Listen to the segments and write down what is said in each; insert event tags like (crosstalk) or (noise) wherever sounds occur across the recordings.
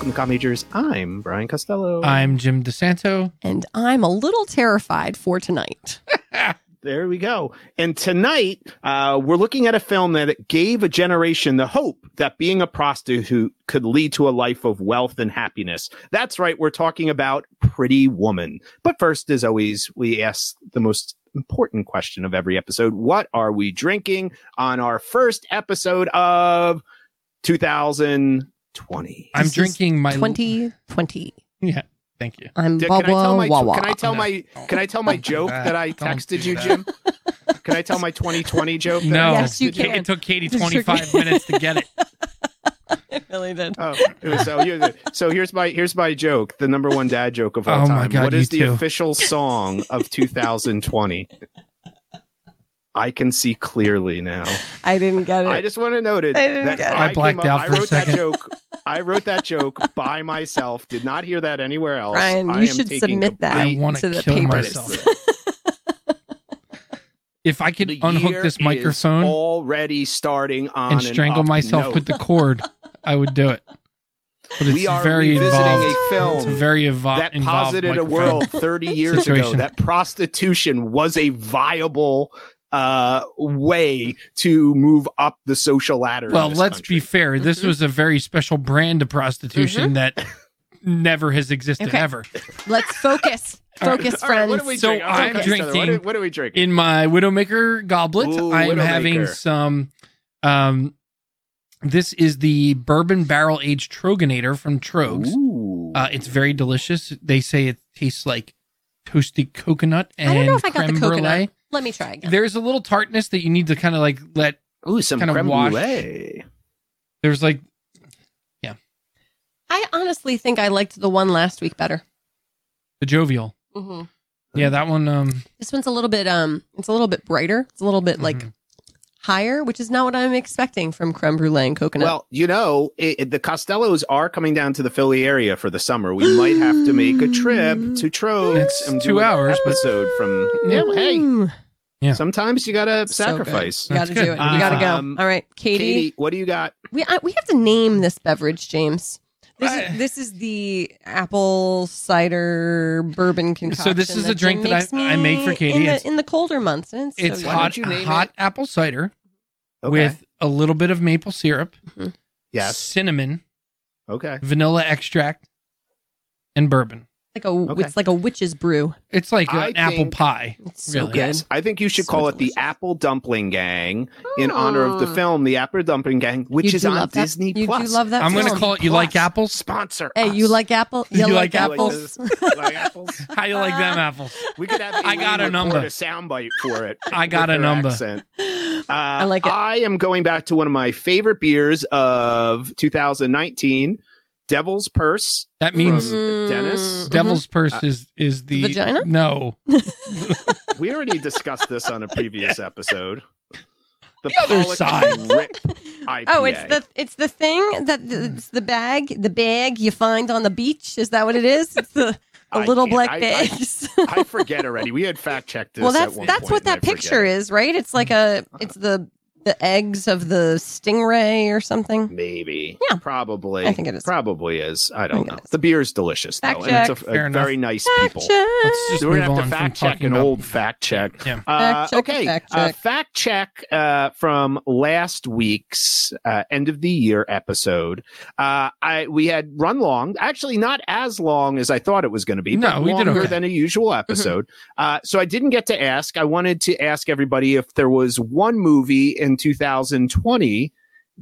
Welcome to Com Majors. I'm Brian Costello. I'm Jim DeSanto. And I'm a little terrified for tonight. (laughs) there we go. And tonight, uh, we're looking at a film that gave a generation the hope that being a prostitute could lead to a life of wealth and happiness. That's right. We're talking about Pretty Woman. But first, as always, we ask the most important question of every episode. What are we drinking on our first episode of 2020? I'm This is drinking my 2020. Yeah, thank you. I'm Did- can I tell Wawa my Wawa. can I tell No. my can I tell my (laughs) joke that. that I Don't texted do you, that. (laughs) Jim? Can I tell my 2020 joke? that I No, Yes, you can. it took Katie Just 25 (laughs) minutes to get it. I really did. Oh, so here's, so here's my here's my joke, the number one dad joke of all Oh time. my God, what is you the too. official song of 2020? I can see clearly now. (laughs) I didn't get it. I just want to note it. I didn't that get it. I came blacked up- out I for a wrote that joke. I wrote that joke by myself. Did not hear that anywhere else. Brian, I you am should submit that I wanna to the kill papers. myself. (laughs) If I could The unhook this microphone already starting on and strangle up myself note. with the cord, I would do it. But it's we are very revisiting involved. a film It's very evo- that posited a world 30 years ago that prostitution was a viable uh way to move up the social ladder Well, let's country. be fair. This Mhm. was a very special brand of prostitution that never has existed Okay. ever. Let's focus. (laughs) Focus, All right, friends. what are we So drinking? I'm Okay, so What are, drinking what are we drinking? In my Widowmaker goblet, Ooh, I'm having some. Um, this is the bourbon barrel aged Troegenator from Tröegs. Ooh. Uh, it's very delicious. They say it tastes like toasted coconut and I don't know if I got the creme coconut. brulee. Let me try again. There's a little tartness that you need to kind of like let. Ooh, some kind of creme washed. brulee. There's like yeah. I honestly think I liked the one last week better. the jovial. hmm Yeah, that one. Um, This one's a little bit um, it's a little bit brighter. It's a little bit like Mhm. Higher, which is not what I'm expecting from creme brulee and coconut. Well, you know, it, it- the Costellos are coming down to the Philly area for the summer. We might have to make a trip (gasps) to Tröegs It's and two do an hours, but- episode from. Yeah, hey, Mm. Yeah. sometimes you gotta So sacrifice. You got to That's do it. good. We got to Um, go. All right, Katie. Katie, what do you got? We I, we have to name this beverage, James. This I- is, this is the apple cider bourbon concoction. So this is a Jim drink that I- makes me I make for Katie. in It's- the, in the colder months. And it's, it's good. Why hot, you name hot it? apple cider Okay. with a little bit of maple syrup, yes. cinnamon, Okay. vanilla extract, and bourbon. Like a Okay. it's like a witch's brew. It's like I an apple pie. It's so Really? good. Yes, I think you should So call it the. Apple Dumpling Gang in honor of the Mm. film, The Apple Dumpling Gang, which is do on love that- Disney you Plus. do love that I'm going to call it. You like Plus. apples? Sponsor. Hey, us. you like apple? (laughs) You You, like like, apples? apples? You like apples? (laughs) (laughs) How you like them apples? We could have. I got a number. A soundbite for it. I got a number. accent. Uh, I like it. I am going back to one of my favorite beers of 2019, Devil's Purse. That means From Dennis? Mhm. devil's mm-hmm. purse uh, is is the Vagina? No, (laughs) We already discussed this on a previous (laughs) episode. The, other Pollock side. Rip IPA. (laughs) Oh, it's the it's the thing that it's the bag the bag you find on the beach. Is that what it is? It's the the I little can't- black I- I- I forget already. We had fact checked this. well, at that's one that's point, what and I that picture forget. is, right? It's like mm. a it's the the eggs of the stingray or something. Maybe. Yeah. Probably. I think it is. Probably is. I don't think it know. is. The beer is delicious, Fact though. And it's a, a very nice Fact people. check. let's just we're gonna have to fact check an about- old fact check. Yeah. Uh, Fact check, okay. fact Uh, check. fact check uh, from last week's uh, end of the year episode. Uh, I we had run long, actually not as long as I thought it was going to be. No, but we did longer okay. than a usual episode. Uh, so I didn't get to ask. I wanted to ask everybody if there was one movie in 2020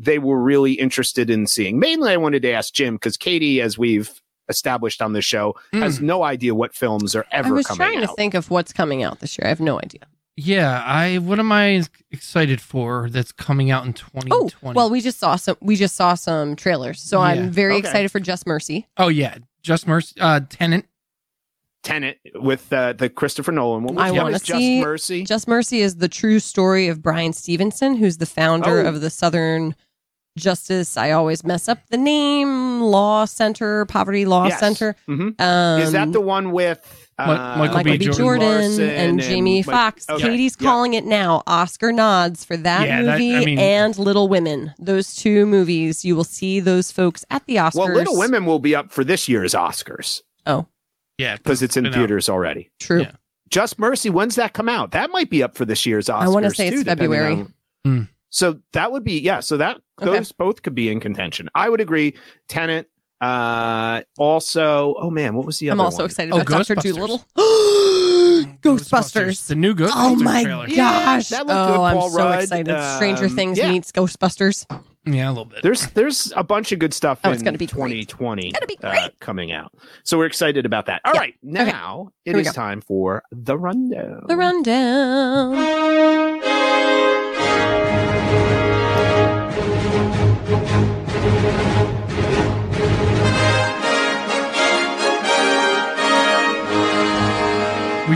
they were really interested in seeing. Mainly, I wanted to ask Jim because Katie, as we've established on the show, Mm. has no idea what films are ever. Coming out. I ever was trying out. to think of what's coming out this year. I have no idea. Yeah, I what am I excited for that's coming out in Oh, 2020? well, we just saw some. We just saw some trailers, so Yeah. I'm very Okay. excited for Just Mercy. oh yeah, Just Mercy, uh, Tenet. Tenet with uh, the Christopher Nolan one. I wanna is Just see- Mercy. Just Mercy is the true story of Bryan Stevenson, who's the founder Oh. of the Southern Justice. I always mess up the name. Law Center, Poverty Law Yes. Center. Mhm. Um, is that the one with uh, Michael Michael B. B. Jordan Jordan, Larson and Jamie Mike- Foxx. okay, Katie's yeah. calling it now. Oscar nods for that Yeah, that- movie I mean- and Little Women. Those two movies, you will see those folks at the Oscars. Well, Little Women will be up for this year's Oscars Yeah, because it's in been out. theaters already. True. Yeah. Just Mercy, when's that come out? That might be up for this year's Oscars. I wanna say it's too, depending February. on- Hmm. So that would be yeah. So that Okay. those both could be in contention. I would agree. Tenet. Uh, also, oh man, what was the other? One? I'm also one? excited Oh, about Dr. Ghostbusters. Dolittle. (gasps) (gasps) Ghostbusters. The new Ghostbusters Oh my trailer. gosh. that Oh, looked good. I'm Paul so Rudd, excited. Stranger um, Things yeah. meets Ghostbusters. Yeah, a little bit. There's there's a bunch of good stuff Oh, in it's gonna be great. 2020 Gonna be uh, coming out. So we're excited about that. All Yeah. right, now it Here go. time for the rundown. The rundown.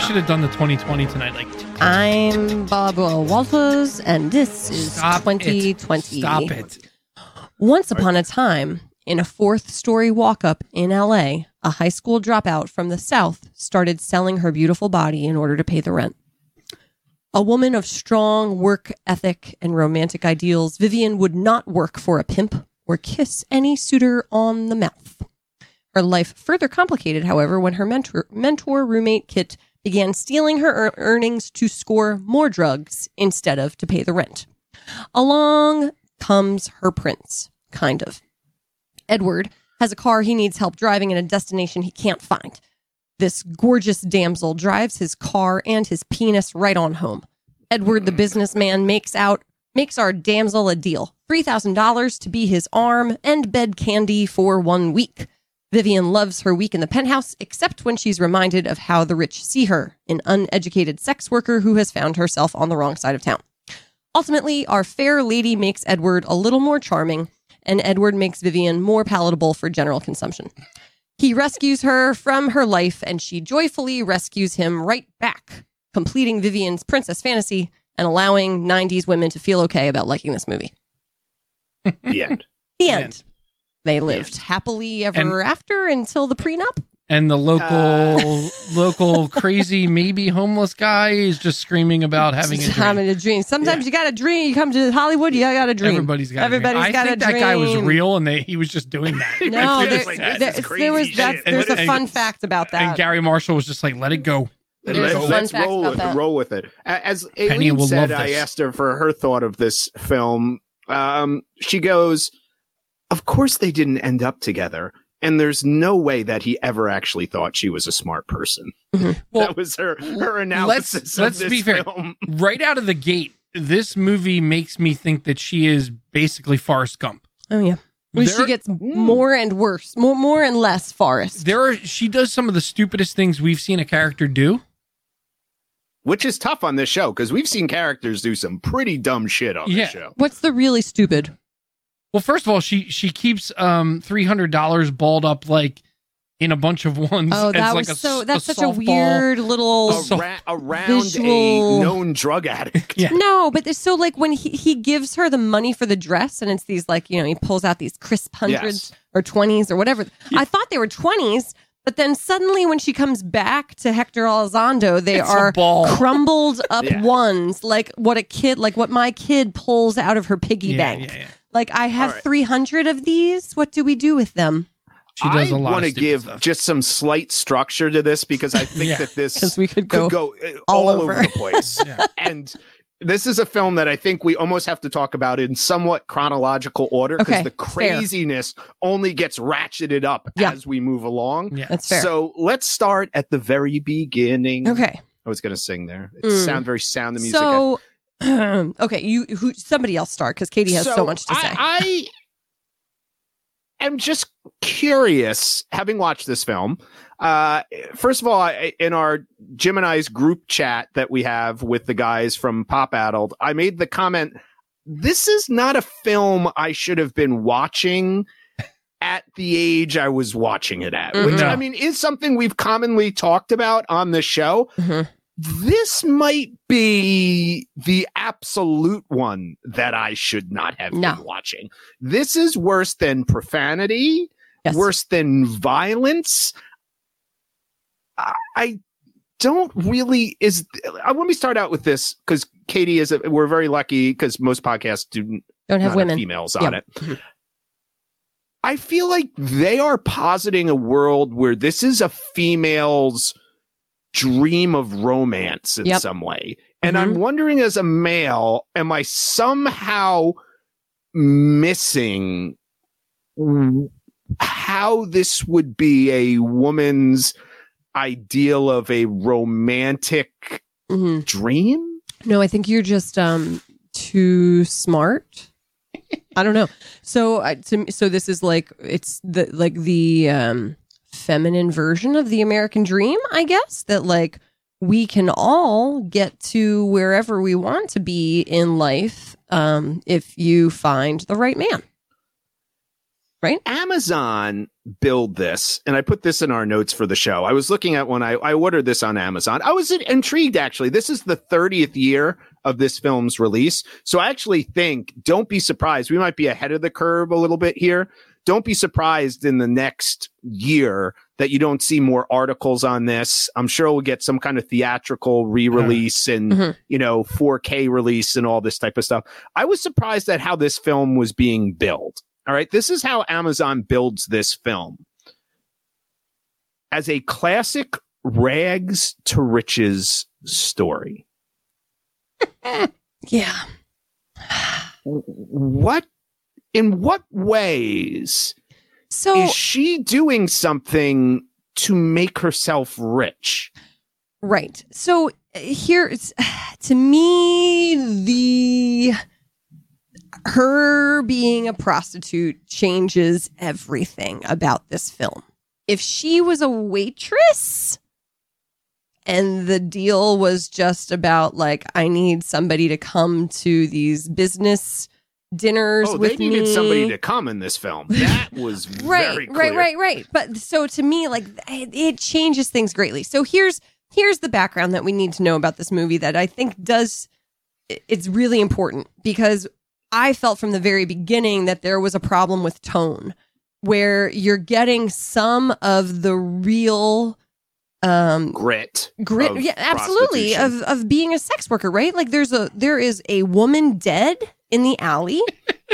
Should have done the 2020 tonight. Like, I'm Barbara Walters, and this is stop 2020. It. Stop it. Once upon a time, in a fourth story walk up in LA, a high school dropout from the South started selling her beautiful body in order to pay the rent. A woman of strong work ethic and romantic ideals, Vivian would not work for a pimp or kiss any suitor on the mouth. Her life further complicated, however, when her mentor, mentor roommate Kit began stealing her earnings to score more drugs instead of to pay the rent. Along comes her prince, kind of. Edward has a car he needs help driving in a destination he can't find. This gorgeous damsel drives his car and his penis right on home. Edward, the businessman, makes out makes our damsel a deal: three thousand dollars to be his arm and bed candy for one week. Vivian loves her week in the penthouse, except when she's reminded of how the rich see her, an uneducated sex worker who has found herself on the wrong side of town. Ultimately, our fair lady makes Edward a little more charming, and Edward makes Vivian more palatable for general consumption. He rescues her from her life, and she joyfully rescues him right back, completing Vivian's princess fantasy and allowing 90s women to feel okay about liking this movie. The end. The The end. End. They lived happily ever after until the prenup. And the local, Uh. local (laughs) crazy, maybe homeless guy is just screaming about having a dream. having a dream. Sometimes Yeah. you got a dream. You come to Hollywood, you got a dream. Everybody's got. Everybody's a dream. got I a think that guy was real, and they, he was just doing that. (laughs) No, there, like, there- this is there was crazy that, shit. there's a And- fun fact about that. And Garry Marshall was just like, "Let it go." Let it There's a go. fun let's roll with, that. roll with it. As Penny Aileen said, I asked her for her thought of this film. Um, she goes, "Of course they didn't end up together." And there's no way that he ever actually thought she was a smart person. Mm-hmm. (laughs) Well, that was her her analysis. let's- of let's this be fair. film. right out of the gate, this movie makes me think that she is basically Forrest Gump. Oh yeah. Well, she gets mm. more and worse, more more and less Forest. There are she does some of the stupidest things we've seen a character do. Which is tough on this show because we've seen characters do some pretty dumb shit on Yeah. this show. What's the really stupid? Well, first of all, she she keeps um three hundred dollars balled up like in a bunch of ones. Oh, as that like was a, so. s- That's such a weird little. so- Ara- around visual- a known drug addict. (laughs) Yeah. No, but there's so like when he, he gives her the money for the dress and it's these like, you know, he pulls out these crisp hundreds Yes. or 20s or whatever. I thought they were 20s, but then suddenly when she comes back to Hector Elizondo, they It's are crumbled up (laughs) Yeah. ones, like what a kid, like what my kid pulls out of her piggy Yeah, bank. Yeah, yeah. Like I have All right. 300 of these. What do we do with them? She does I a lot. want to give stuff. just some slight structure to this because I think Yeah. that this (laughs) we could go. could go uh, all all, over. over. the place. (laughs) Yeah. And this is a film that I think we almost have to talk about in somewhat chronological order because Okay, the fair. craziness only gets ratcheted up Yeah. as we move along. Yeah. That's fair. So let's start at the very beginning. okay. I was going to sing there. It Mm. sound very sound the music. So, (clears throat) okay, you who somebody else start because Katie has so, much to say. I, I am just curious, having watched this film. Uh, first of all, I, in our Gemini's group chat that we have with the guys from Pop Addled, I made the comment: "This is not a film I should have been watching." At the age I was watching it at, which Mhm. I mean is something we've commonly talked about on the show Mhm. This might be the absolute one that I should not have No. been watching. This is worse than profanity, Yes. worse than violence. I- I don't really is I let me start out with this because Katie is a, we're very lucky because most podcasts do Don't have women. females on Yep. it. I feel like they are positing a world where this is a female's dream of romance in Yep. some way. And I'm wondering as a male, am I somehow missing how this would be a woman's ideal of a romantic hmm dream? No, I think you're just um too smart. I don't know. So, I to, so this is like it's the like the um feminine version of the American dream, I guess. That like we can all get to wherever we want to be in life um if you find the right man. Right? Amazon build this, and I put this in our notes for the show. I was looking at when I, I ordered this on Amazon. I was intrigued actually. This is the 30th year of this film's release. So I actually think, don't be surprised. We might be ahead of the curve a little bit here. Don't be surprised in the next year that you don't see more articles on this. I'm sure we'll get some kind of theatrical re-release and, Mhm. you know, 4K release and all this type of stuff. I was surprised at how this film was being billed. All right. This is how Amazon builds this film as a classic rags to riches story. (laughs) Yeah. What, in what ways So is she doing something to make herself rich? Right. So here, it's, (sighs) to me, the her being a prostitute changes everything about this film. If she was a waitress and the deal was just about like I need somebody to come to these business dinners Oh, with they needed me. somebody to come in this film. (laughs) That was right right right right but so to me like it, it changes things greatly so here's here's the background that we need to know about this movie that i think does it's really important because i felt from the very beginning that there was a problem with tone where you're getting some of the real um Grit. grit yeah absolutely of of being a sex worker right like there's a there is a woman dead in the alley (laughs)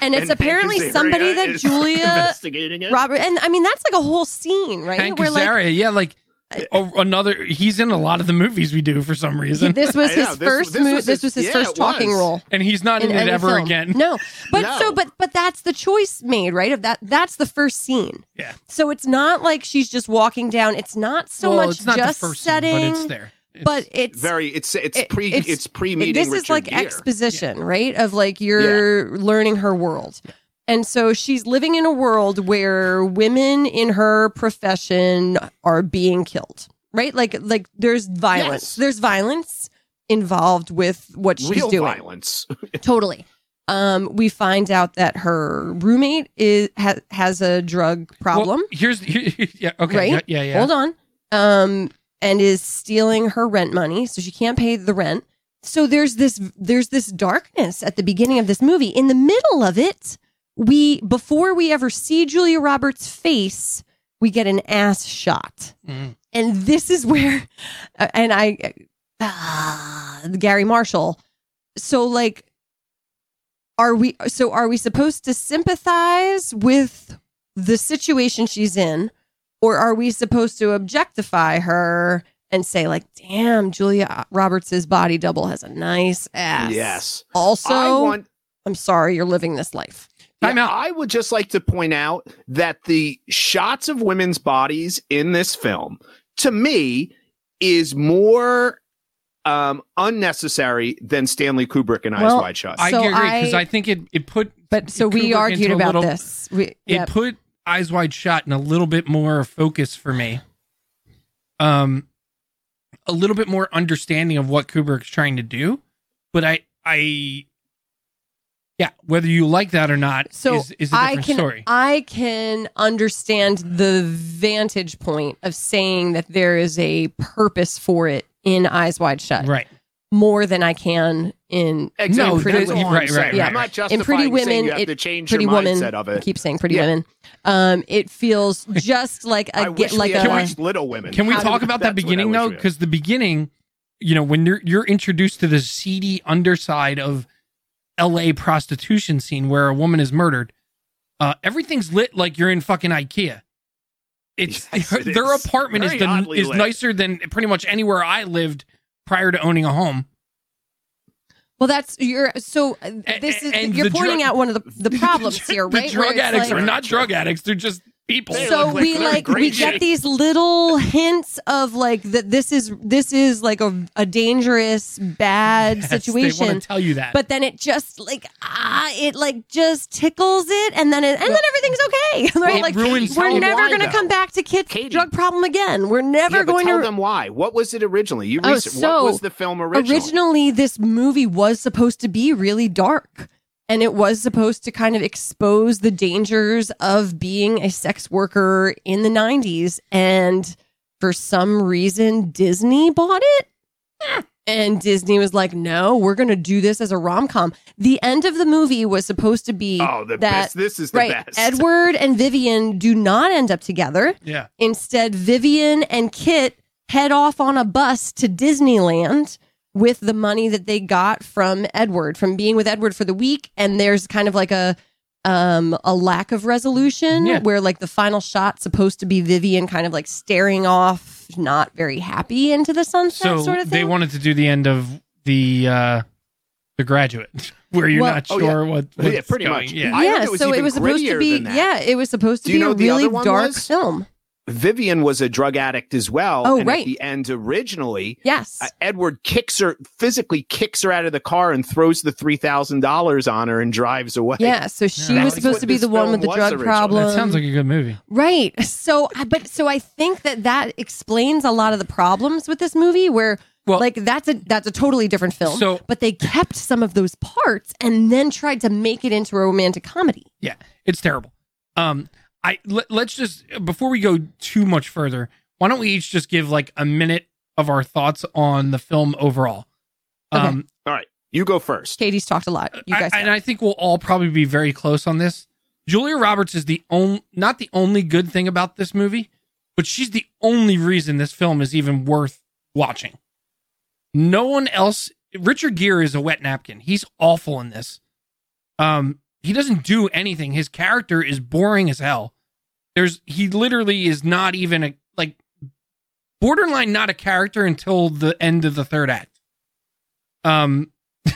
and it's And apparently Azaria somebody that is (laughs) julia investigating it. robert and i mean that's like a whole scene right Hank where like yeah, like oh, another. He's in a lot of the movies we do for some reason, this was his know, this- first this mo- was this his- was his yeah, first it talking was. role and he's not in, in it ever film. again. No, but No. so but but that's the choice made, right? Of that that's the first scene. Yeah. So it's not like she's just walking down. It's not so well, much it's not just the first setting, scene, but it's there. It's- but it's Very. It's it's it- pre. it's- It's, pre meeting. this is like exposition, right? Of like you're learning her world. And so she's living in a world where women in her profession are being killed, right? Like like there's violence. Yes. There's violence involved with what she's real doing. violence. (laughs) Totally. Um, we find out that her roommate is ha- has a drug well, problem. here's here, (laughs) yeah okay Right? yeah yeah, yeah. Hold on. Um, and is stealing her rent money, so she can't pay the rent. So there's this there's this darkness at the beginning of this movie. In the middle of it, we before we ever see Julia Roberts' face, we get an ass shot, Mhm. and this is where, uh, and I, ah, Garry Marshall. So like, are we? So are we supposed to sympathize with the situation she's in? Or are we supposed to objectify her and say like damn julia roberts's body double has a nice ass Yes. also I want. i'm sorry you're living this life Time Yeah, out. I would just like to point out that the shots of women's bodies in this film, to me, is more um, unnecessary than Stanley Kubrick and Eyes Wide Shut. I So agree because I- I think it it put but so we Kubrick argued about little- this we, it put eyes wide shut and a little bit more focus for me. Um a little bit more understanding of what kubrick's trying to do but i i yeah whether you like that or not so is, is a I different can story. I can understand the vantage point of saying that there is a purpose for it in Eyes Wide Shut. right. More than I can in Exactly. No, Pretty Women. all Right, right, saying. right. I'm not In Pretty Women, you have it- to change Pretty your Woman. mindset of I keep saying Pretty Yeah. Women. Um, it feels (laughs) just like a get like a watched Little Women. Can we talk about that That's what I beginning though? Because the beginning, you know, when you're you're introduced to the seedy underside of L.A. prostitution scene where a woman is murdered, uh, everything's lit like you're in fucking IKEA. It's Yes, it (laughs) their is. apartment is the is lit. nicer than pretty much anywhere I lived prior to owning a home. Well, that's you're so uh, this is and you're pointing drug- out one of the, the (laughs) problems here, the right? Where drug addicts like- are not drug addicts; they're just people. They so like we like we great get these little hints of like that this is this is like a, a dangerous bad Yes, They situation want to tell you that. but then it just like ah it like just tickles it and then it and then everything's okay (laughs) right It like ruins we're never gonna come back to Kit's Katie. drug problem again we're never yeah, but going tell to them why. What was it originally? You Oh, research, so what was the film originally? originally this movie was supposed to be really dark and it was supposed to kind of expose the dangers of being a sex worker in the 90s and for some reason disney bought it. And disney was like no we're going to do this as a rom-com. The end of the movie was supposed to be Oh, the that best. This is the right best. edward and vivian do not end up together. Yeah, Instead, Vivian and Kit head off on a bus to Disneyland with the money that they got from Edward, from being with Edward for the week. And there's kind of like a um a lack of resolution Yeah. where like the final shot's supposed to be Vivian kind of like staring off, not very happy into the sunset so sort of thing. they wanted to do the end of the uh the graduate, (laughs) where you're Well- not Oh, sure what. Yeah, pretty going. much. Yeah, I yeah, it was so even it was supposed to be yeah, it was supposed to you be a really dark was? film. Vivian was a drug addict as well. Oh, and right. At the end, originally, Yes. uh, Edward kicks her, physically kicks her out of the car and throws the three thousand dollars on her and drives away. yeah, so she Yeah. was supposed to be the one with the drug originally. problem. that sounds like a good movie. Right. So, but so I think that that explains a lot of the problems with this movie where Well- like that's a that's a totally different film. So- but they kept some of those parts and then tried to make it into a romantic comedy. Yeah, it's terrible. Um, I let, let's just before we go too much further, why don't we each just give like a minute of our thoughts on the film overall? Okay. Um, All right, you go first. Katie's talked a lot. You I- guys, and. I think we'll all probably be very close on this. Julia Roberts is the only, not the only good thing about this movie, but she's the only reason this film is even worth watching. No one else. Richard Gere is a wet napkin. He's awful in this. Um, he doesn't do anything. His character is boring as hell. There's he literally is not even a like borderline not a character until the end of the third act. Um, (laughs)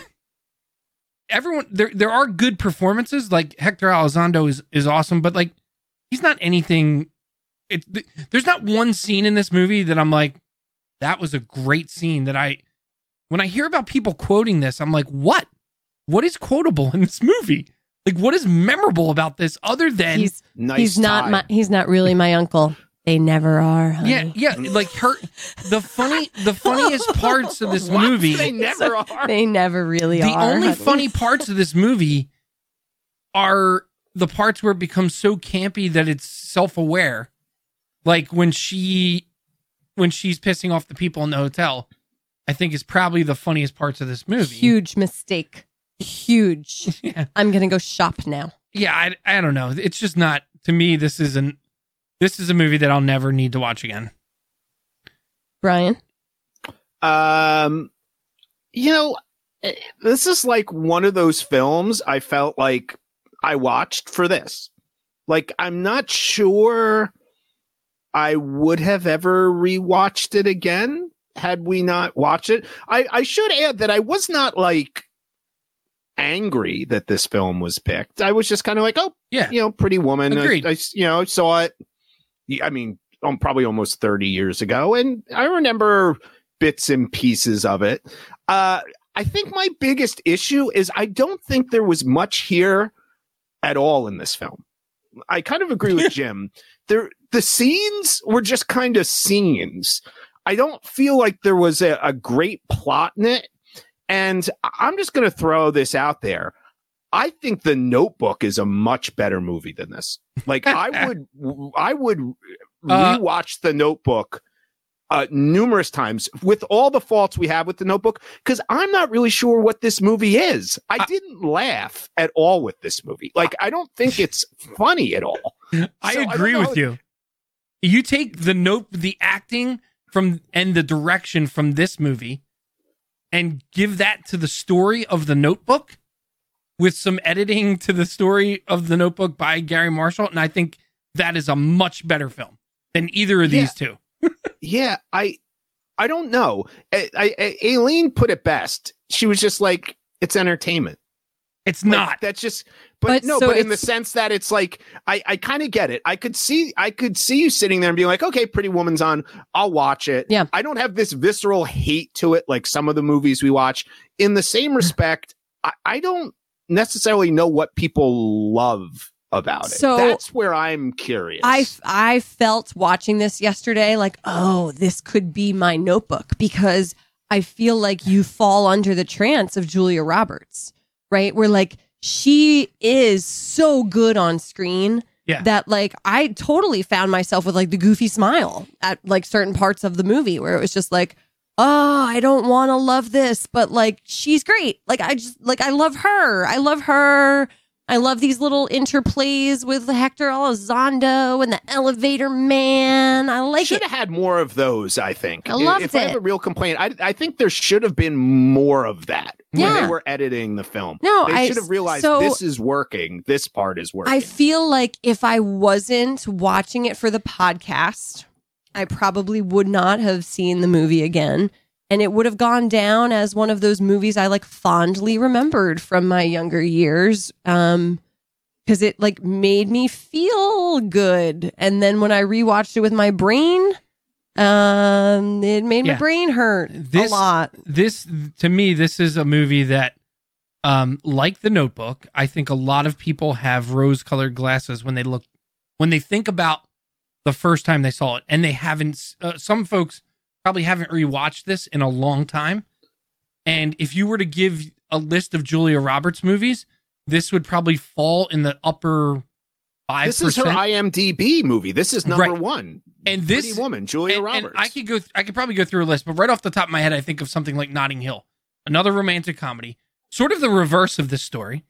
everyone there there are good performances like Hector Elizondo is is awesome but like he's not anything it there's not one scene in this movie that I'm like that was a great scene that I when I hear about people quoting this I'm like what what is quotable in this movie like what is memorable about this other than he's Nice. he's not my he's not really my uncle. They never are. Honey. yeah yeah like her the funny the funniest (laughs) parts of this What? movie They never are. They never really the are. The only honey. funny parts of this movie are the parts where it becomes so campy that it's self-aware like when she when she's pissing off the people in the hotel i think is probably the funniest parts of this movie huge mistake. Huge. yeah, I'm gonna go shop now. yeah I, I don't know it's just not to me this isn't this is a movie that i'll never need to watch again Brian. Um, you know, eh, this is like one of those films I felt like I watched for this. Like, I'm not sure I would have ever rewatched it again had we not watched it. I, I should add that I was not like angry that this film was picked. I was just kind of like, oh, yeah you know, Pretty Woman. I, I, you know, saw it. I mean, um, probably almost thirty years ago, and I remember bits and pieces of it. Uh, I think my biggest issue is I don't think there was much here at all in this film. I kind of agree with (laughs) Jim. There, the scenes were just kind of scenes. I don't feel like there was a, a great plot in it. And I- I'm just going to throw this out there. I think The Notebook is a much better movie than this. Like I (laughs) would, I would Uh, rewatch The Notebook uh, numerous times with all the faults we have with the notebook because i'm not really sure what this movie is i, I- didn't laugh at all with this movie like i don't think it's funny at all I So, agree don't with you. You take the note, the acting from and the direction from this movie, and give that to the story of the Notebook, with some editing to the story of the Notebook by Garry Marshall, and I think that is a much better film than either of these two. (laughs) yeah i i don't know I, I- aileen put it best she was just like it's entertainment It's Like, not. that's just but, But no so but in the sense that it's like i i kind of get it. I could see i could see you sitting there and being like okay pretty woman's on. I'll watch it. Yeah. i don't have this visceral hate to it like some of the movies we watch. In the same respect i, I don't necessarily know what people love about it. So- that's where i'm curious. I I felt watching this yesterday like, oh, this could be my notebook because I feel like you fall under the trance of Julia Roberts, right? Where like she is so good on screen Yeah. that like I totally found myself with like the goofy smile at like certain parts of the movie where it was just like, oh, I don't want to love this, but like she's great. Like I just like I love her. I love her. I love these little interplays with Hector Elizondo and the elevator man. I like should it. Should have had more of those. I think. I loved if I have it. a real complaint, I, I think there should have been more of that when they were editing the film. No, they I- should have realized so- this is working. This part is working. I feel like if I wasn't watching it for the podcast, I probably would not have seen the movie again. And it would have gone down as one of those movies I like fondly remembered from my younger years. Um, because it like made me feel good. And then when I rewatched it with my brain, um, it made my brain hurt This- a lot. this to me this is a movie that um like the notebook i think a lot of people have rose colored glasses when they look when they think about the first time they saw it and they haven't uh, some folks probably haven't rewatched this in a long time and if you were to give a list of julia roberts movies this would probably fall in the upper 5% this is her IMDb movie. This is number Right. one. and this Pretty woman, Julia and, and Roberts. I could go. Th- I could probably go through a list, but right off the top of my head, I think of something like Notting Hill, another romantic comedy, sort of the reverse of this story.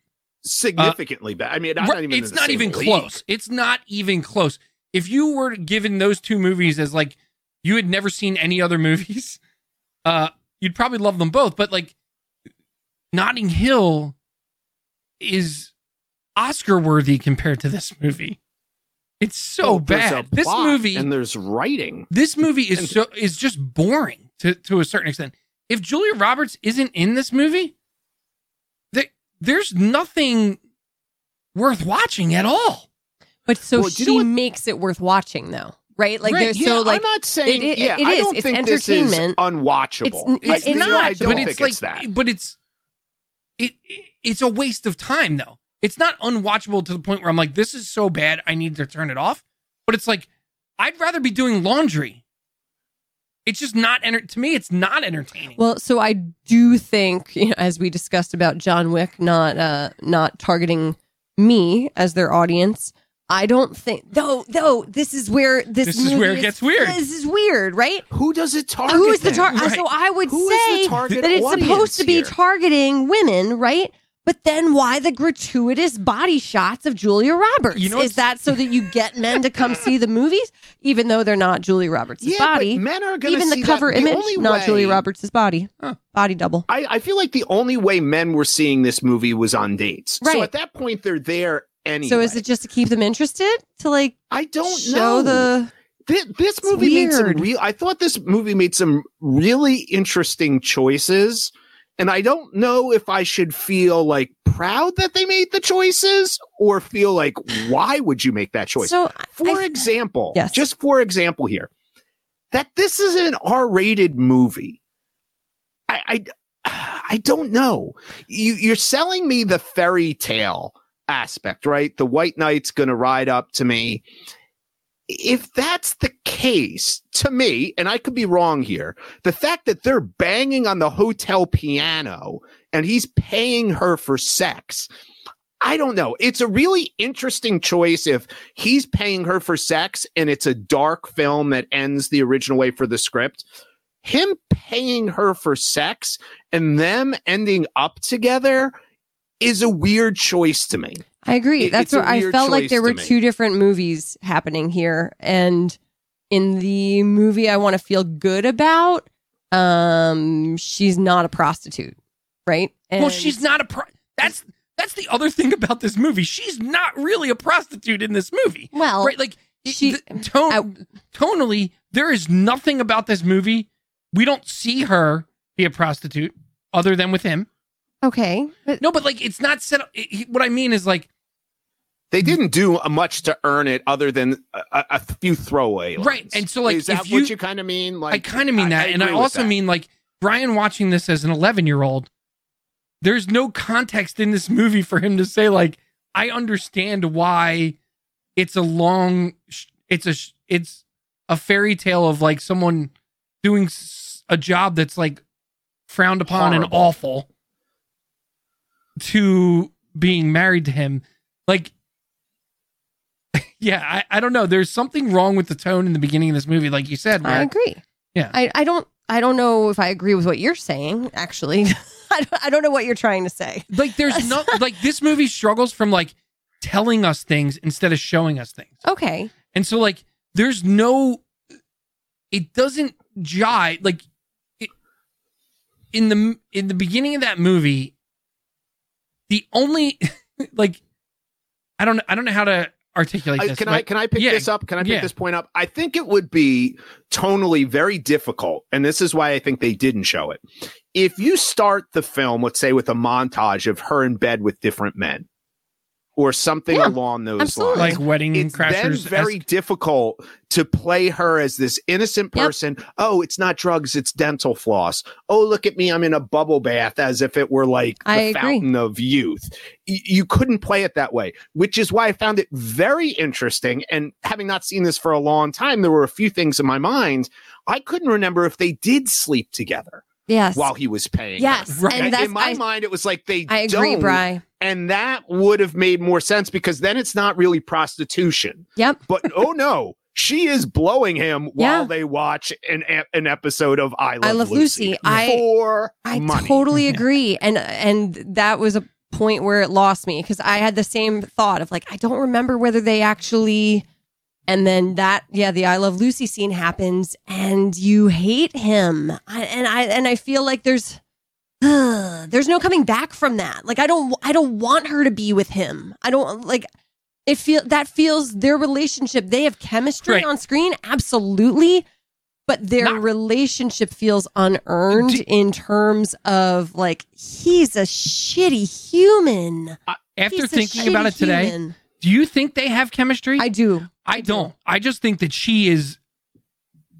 significantly bad. I mean, not even. it's not even league. close. It's not even close. If you were given those two movies as like you had never seen any other movies, (laughs) uh, you'd probably love them both. But like Notting Hill is Oscar worthy compared to this movie. It's so Well, there's bad. a This plot movie and there's writing. this movie is (laughs) so is just boring to to a certain extent. If Julia Roberts isn't in this movie, there, there's nothing worth watching at all. But so Well, do you she know makes it worth watching, though, right? Like, Right, there's Yeah, so like I'm not saying. it- it- yeah, it I don't It's think this is entertainment. unwatchable. It's- I- it's not, I don't but it's think like, it's that. but it's it it's a waste of time though. It's not unwatchable to the point where I'm like, this is so bad, I need to turn it off. But it's like, I'd rather be doing laundry. It's just not enter- to me. It's not entertaining. Well, so I do think, you know, as we discussed about John Wick not uh not targeting me as their audience. I don't think though though this is where this This is where it gets weird. This is weird, right? Who does it target? Who is the target? Right. So I would Who is the say that it's supposed to be here? targeting women, right? But then why the gratuitous body shots of Julia Roberts? You know is that so that you get men to come see the movies, even though they're not Julia Roberts' Yeah, body? but men are going to Even see the cover that. image, only not way- Julia Roberts' body. Huh. Body double. I, I feel like the only way men were seeing this movie was on dates. So at that point, they're there anyway. So is it just to keep them interested? To like I don't show know. the Thi- this movie made some weird. real. I thought this movie made some really interesting choices, and I don't know if I should feel like proud that they made the choices or feel like why would you make that choice? so for I- example, Yes. just for example here, that this is an R-rated movie. I, I, I don't know. You, you're selling me the fairy tale aspect, right? The white knight's going to ride up to me. If that's the case, to me, and I could be wrong here, the fact that they're banging on the hotel piano and he's paying her for sex, I don't know. It's a really interesting choice if he's paying her for sex and it's a dark film that ends the original way for the script. Him paying her for sex and them ending up together is a weird choice to me. I agree. It- That's what I felt like there were me. two different movies happening here. And in the movie I want to feel good about, um, she's not a prostitute, right? well, she's not a pro- that's that's the other thing about this movie. She's not really a prostitute in this movie. well, right? Like she- she tone, I- tonally, there is nothing about this movie. We don't see her be a prostitute other than with him. Okay, but No, but like it's not set up. it- he- what I mean is like They didn't do much to earn it other than a, a- a few throwaway lines. Right, and so, like, is that if what you- you kind of mean? Like I kind of mean that, and I agree with also that. mean like Brian watching this as an 11 year old. There's no context in this movie for him to say like I understand why it's a long, it's a it's a fairy tale of like someone doing a job that's like frowned upon and awful to being married to him. Like, (laughs) yeah, I, I don't know. There's something wrong with the tone in the beginning of this movie, like you said. I agree. Yeah. I, I don't I don't know if I agree with what you're saying. Actually, (laughs) I don't, I don't know what you're trying to say. like there's (laughs) no like this movie struggles from like telling us things instead of showing us things Okay, and so like there's no it doesn't jive like it, in the in the beginning of that movie the only (laughs) like i don't i don't know how to articulate I- this can I can I pick yeah, this up? Can I pick yeah. this point up? I think it would be tonally very difficult, and this is why I think they didn't show it. If you start the film, let's say, with a montage of her in bed with different men, or something Yeah, along those absolutely. lines, like wedding it's then crashers very difficult to play her as this innocent Yep. person. Oh, it's not drugs, it's dental floss. Oh, look at me, I'm in a bubble bath as if it were like the agree. fountain of youth. Y- you couldn't play it that way, which is why I found it very interesting. And having not seen this for a long time, there were a few things in my mind. I couldn't remember if they did sleep together yes, while he was paying. yes, Right. and And in my I, mind, it was like they I agree, don't, Bry. and that would have made more sense because then it's not really prostitution. Yep. But oh no, she is blowing him while Yeah. they watch an an episode of I Love, I Love Lucy. I- for I money. totally (laughs) agree, and and that was a point where it lost me because I had the same thought of like I don't remember whether they actually, and then that yeah the I Love Lucy scene happens and you hate him, I, and I and I feel like there's. (sighs) there's no coming back from that. Like I don't I don't want her to be with him. I don't like it feel that feels their relationship. They have chemistry Right. on screen, absolutely. But their Not- relationship feels unearned in terms of like he's a shitty human. after He's thinking about it today human. Do you think they have chemistry I do. I do. don't. I just think that she is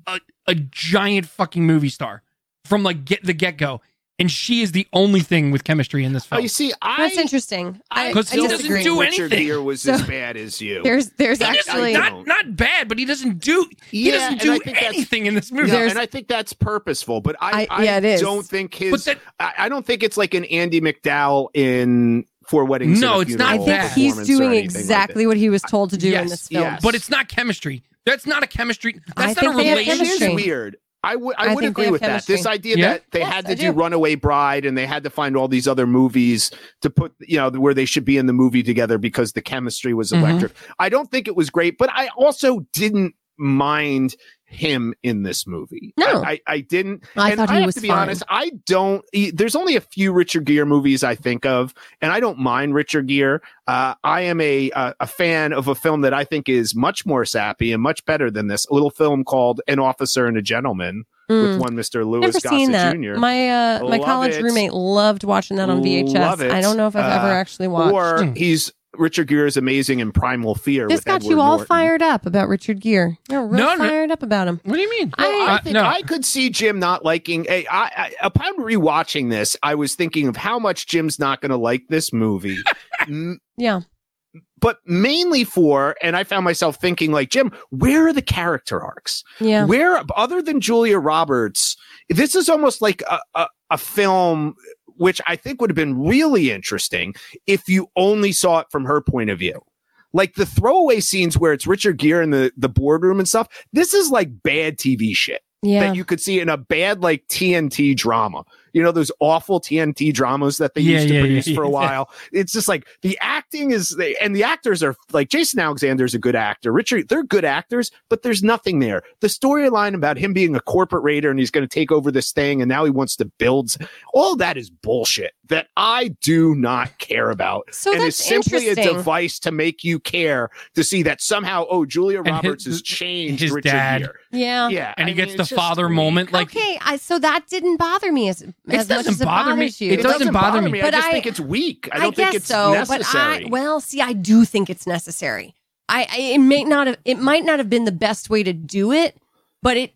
a a giant fucking movie star from like get the get go, and she is the only thing with chemistry in this film. Oh, film. you see, I That's interesting. I, I 'Cause he doesn't disagree. do Richard anything. Gere was So- as bad as you. There's there's He doesn't- actually not not bad, but he doesn't do he Yeah, doesn't and do think that's- anything in this movie. No, and I think that's purposeful, but I, I- I, yeah, it is. don't think his. But that- I, I don't think it's like an Andie MacDowell in Four Weddings. No, it's not I think he's doing anything like exactly what he was told to do Yes, in this film. yes. but it's not chemistry. That's not a chemistry. That's think not a they have relationship. is weird. I would I I would agree have with that. This idea Yeah? that they Yes, had to do do. Runaway Bride and they had to find all these other movies to put you know where they should be in the movie together because the chemistry was Mhm. electric. I don't think it was great, but I also didn't mind him in this movie. No. I, I, didn't. I and thought I he have was to be fine. honest. I don't. There's only a few Richard Gere movies I think of, and I don't mind Richard Gere. Uh, I am a, a a fan of a film that I think is much more sappy and much better than this. A little film called An Officer and a Gentleman Mm. with one Mr. Louis Never Gossett. Jr. My uh, my Love college it. roommate loved watching that on VHS. I don't know if I've ever Uh, actually watched. or Hmm. he's Richard Gere is amazing in Primal Fear. this with got Edward you all Norton. fired up about Richard Gere. You're real No, no. fired up about him. What do you mean? Well, I think no. I could see Jim not liking. A, I, I, upon rewatching this, I was thinking of how much Jim's not going to like this movie. (laughs) M- Yeah. but mainly for, and I found myself thinking, like, Jim, where are the character arcs? Yeah. Where, other than Julia Roberts, this is almost like a, a, a film which I think would have been really interesting if you only saw it from her point of view. Like the throwaway scenes where it's Richard Gere in the, the boardroom and stuff. This is like bad TV shit Yeah. that you could see in a bad like TNT drama. You know those awful TNT dramas that they Yeah, used to yeah, produce yeah, for a yeah. while. It's just like the acting is, and the actors are like Jason Alexander is a good actor. Richard, they're good actors, but there's nothing there. The storyline about him being a corporate raider and he's going to take over this thing, and now he wants to build. All that is bullshit that I do not care about, So and that's is simply a device to make you care to see that somehow. Oh, Julia And his- Roberts has uh, changed his Richard dad. Gere. yeah. Yeah, and he I gets mean, the father weak. moment. Like okay, I, so that didn't bother me as, as much doesn't as it bother me. bothers you. It doesn't bother me. I But just I- think it's weak. I I, don't guess think it's so, necessary. but I well, see, I do think it's necessary. I, I it may not have it might not have been the best way to do it, but it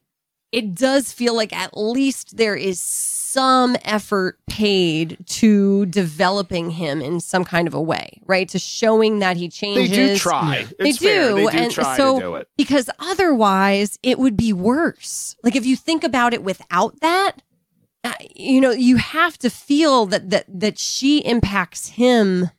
it does feel like at least there is some effort paid to developing him in some kind of a way, right? To showing that he changes. they do try. Yeah. They fair. do, They do and try so- to do it. because otherwise it would be worse. Like if you think about it without that, you know, you have to feel that that that she impacts him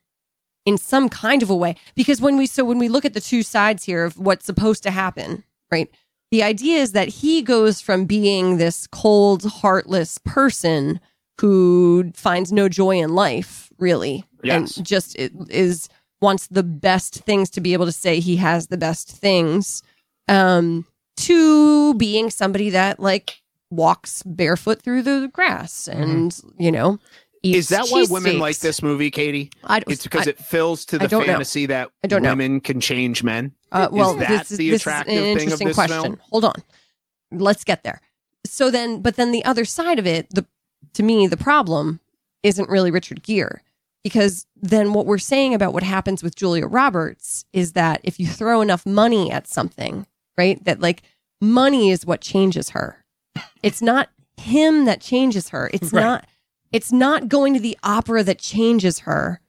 in some kind of a way because when we so when we look at the two sides here of what's supposed to happen, right? The idea is that he goes from being this cold, heartless person who finds no joy in life, really, Yes. and just is wants the best things to be able to say he has the best things, um, to being somebody that like walks barefoot through the grass and you know. Eats Is that why women like this movie, Katie? I don't. It's because I- it fills to the don't know. fantasy that I don't know. women can change men. Uh, well, is that this is the this is an attractive thing of interesting this question. film? Hold on, let's get there. So then, but then the other side of it, the to me, the problem isn't really Richard Gere because then what we're saying about what happens with Julia Roberts is that if you throw enough money at something, right, that like money is what changes her. It's not him that changes her. It's Right. not. It's not going to the opera that changes her.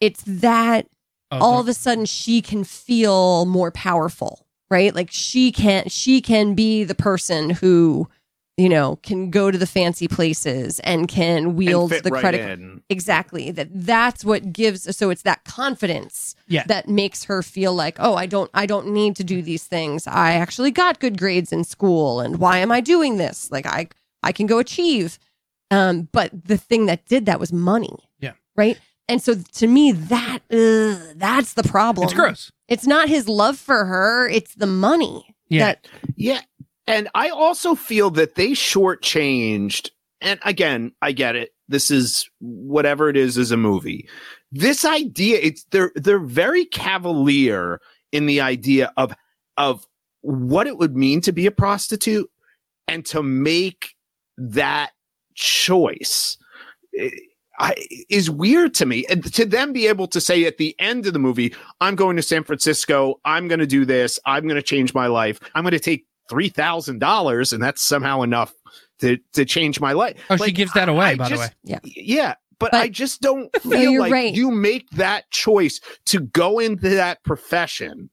It's that oh, all of a sudden she can feel more powerful right like she can she can be the person who you know can go to the fancy places and can wield and fit the right credit in. exactly that that's what gives so it's that confidence Yeah. that makes her feel like oh i don't i don't need to do these things i actually got good grades in school and why am i doing this like i i can go achieve um but the thing that did that was money Yeah. right and so to me that ugh, that's the problem it's gross. it's not his love for her it's the money Yeah. that Yeah. And I also feel that they shortchanged. And again, I get it. This is whatever it is is a movie. This idea, it's they're they're very cavalier in the idea of of what it would mean to be a prostitute and to make that choice. eh, I, is weird to me. And to them be able to say at the end of the movie, I'm going to San Francisco, I'm going to do this, I'm going to change my life, I'm going to take three thousand dollars, and that's somehow enough to to change my life. Oh, she gives that away, I by the way. Yeah, but, But- I just don't (laughs) feel you're like right. you make that choice to go into that profession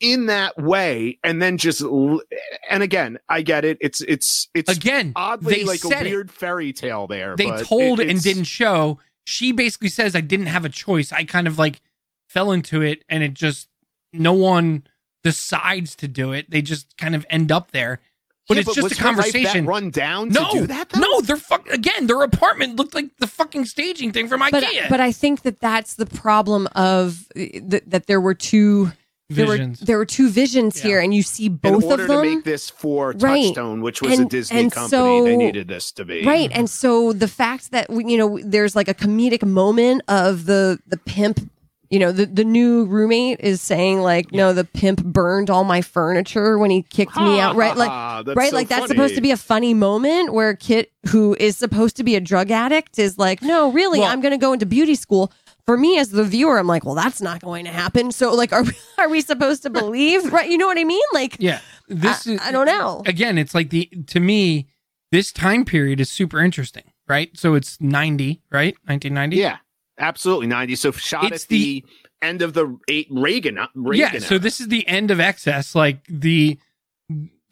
in that way and then just and again i get it it's it's it's Again, oddly they like a said it. weird fairy tale there They but told it- and didn't show. She basically says, I didn't have a choice. I kind of like fell into it and it just, no one decides to do it. They just kind of end up there. But Yeah, it's just was a her life that conversation. run down no, to do that no, they're fuck again. Their apartment looked like the fucking staging thing from but IKEA. but i think that that's the problem of that, that there were two there Visions. were there were two visions Yeah. here and you see both of them In order to make this for Right. touchstone which was a disney and company so- they needed this to be Right. And so the fact that we- you know there's like a comedic moment of the the pimp you know the the new roommate is saying like no the pimp burned all my furniture when he kicked me out right? Like that's right? so like that's supposed to be a funny moment where Kit who is supposed to be a drug addict is like no really Well- I'm going to go into beauty school. For me as the viewer I'm like well that's not going to happen. So like are we, (laughs) are we supposed to believe (laughs) right? You know what I mean? Like yeah, this I, is I don't know. Again. It's like the to me, this time period is super interesting, right? So it's ninety, right? Nineteen ninety. yeah absolutely 90 so shot It's at the, end of the eight reagan uh, reagan yeah so this is the end of excess like the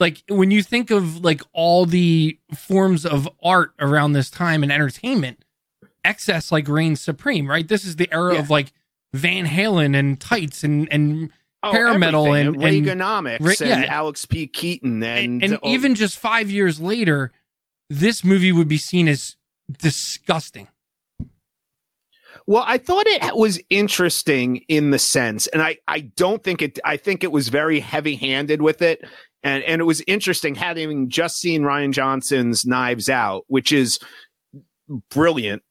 like when you think of like all the forms of art around this time and entertainment excess like reigns supreme, right? This is the era Yeah. of like Van Halen and tights and and Oh, hair metal and- and- Reaganomics Ra- and yeah. Alex P. Keaton and, and, and oh, even just five years later, this movie would be seen as disgusting. Well, I thought it was interesting in the sense, and I, I don't think it, I think it was very heavy handed with it. And, and it was interesting having just seen Rian Johnson's Knives Out, which is brilliant.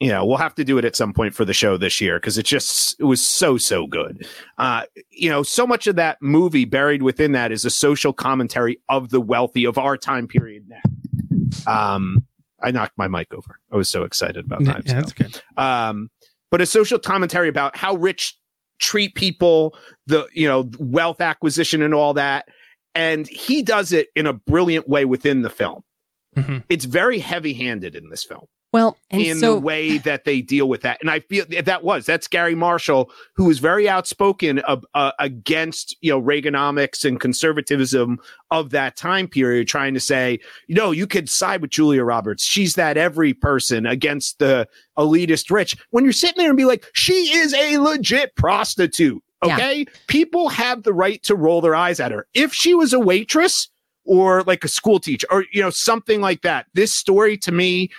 You know, we'll have to do it at some point for the show this year because it just, it was so, so good. Uh, you know, so much of that movie buried within that is a social commentary of the wealthy of our time period now. Um, I knocked my mic over. I was so excited about Yeah, Knives Out that's good. um, but a social commentary about how rich treat people, the you know wealth acquisition and all that. And he does it in a brilliant way within the film. Mhm. It's very heavy-handed in this film Well, and in so the way that they deal with that. And I feel that was that's Garry Marshall, who was very outspoken of, uh, against you know Reaganomics and conservatism of that time period, trying to say, you know, you could side with Julia Roberts. She's that every person against the elitist rich. When you're sitting there and be like, she is a legit prostitute. Yeah. Okay, people have the right to roll their eyes at her. If she was a waitress or like a school teacher or you know something like that, this story to me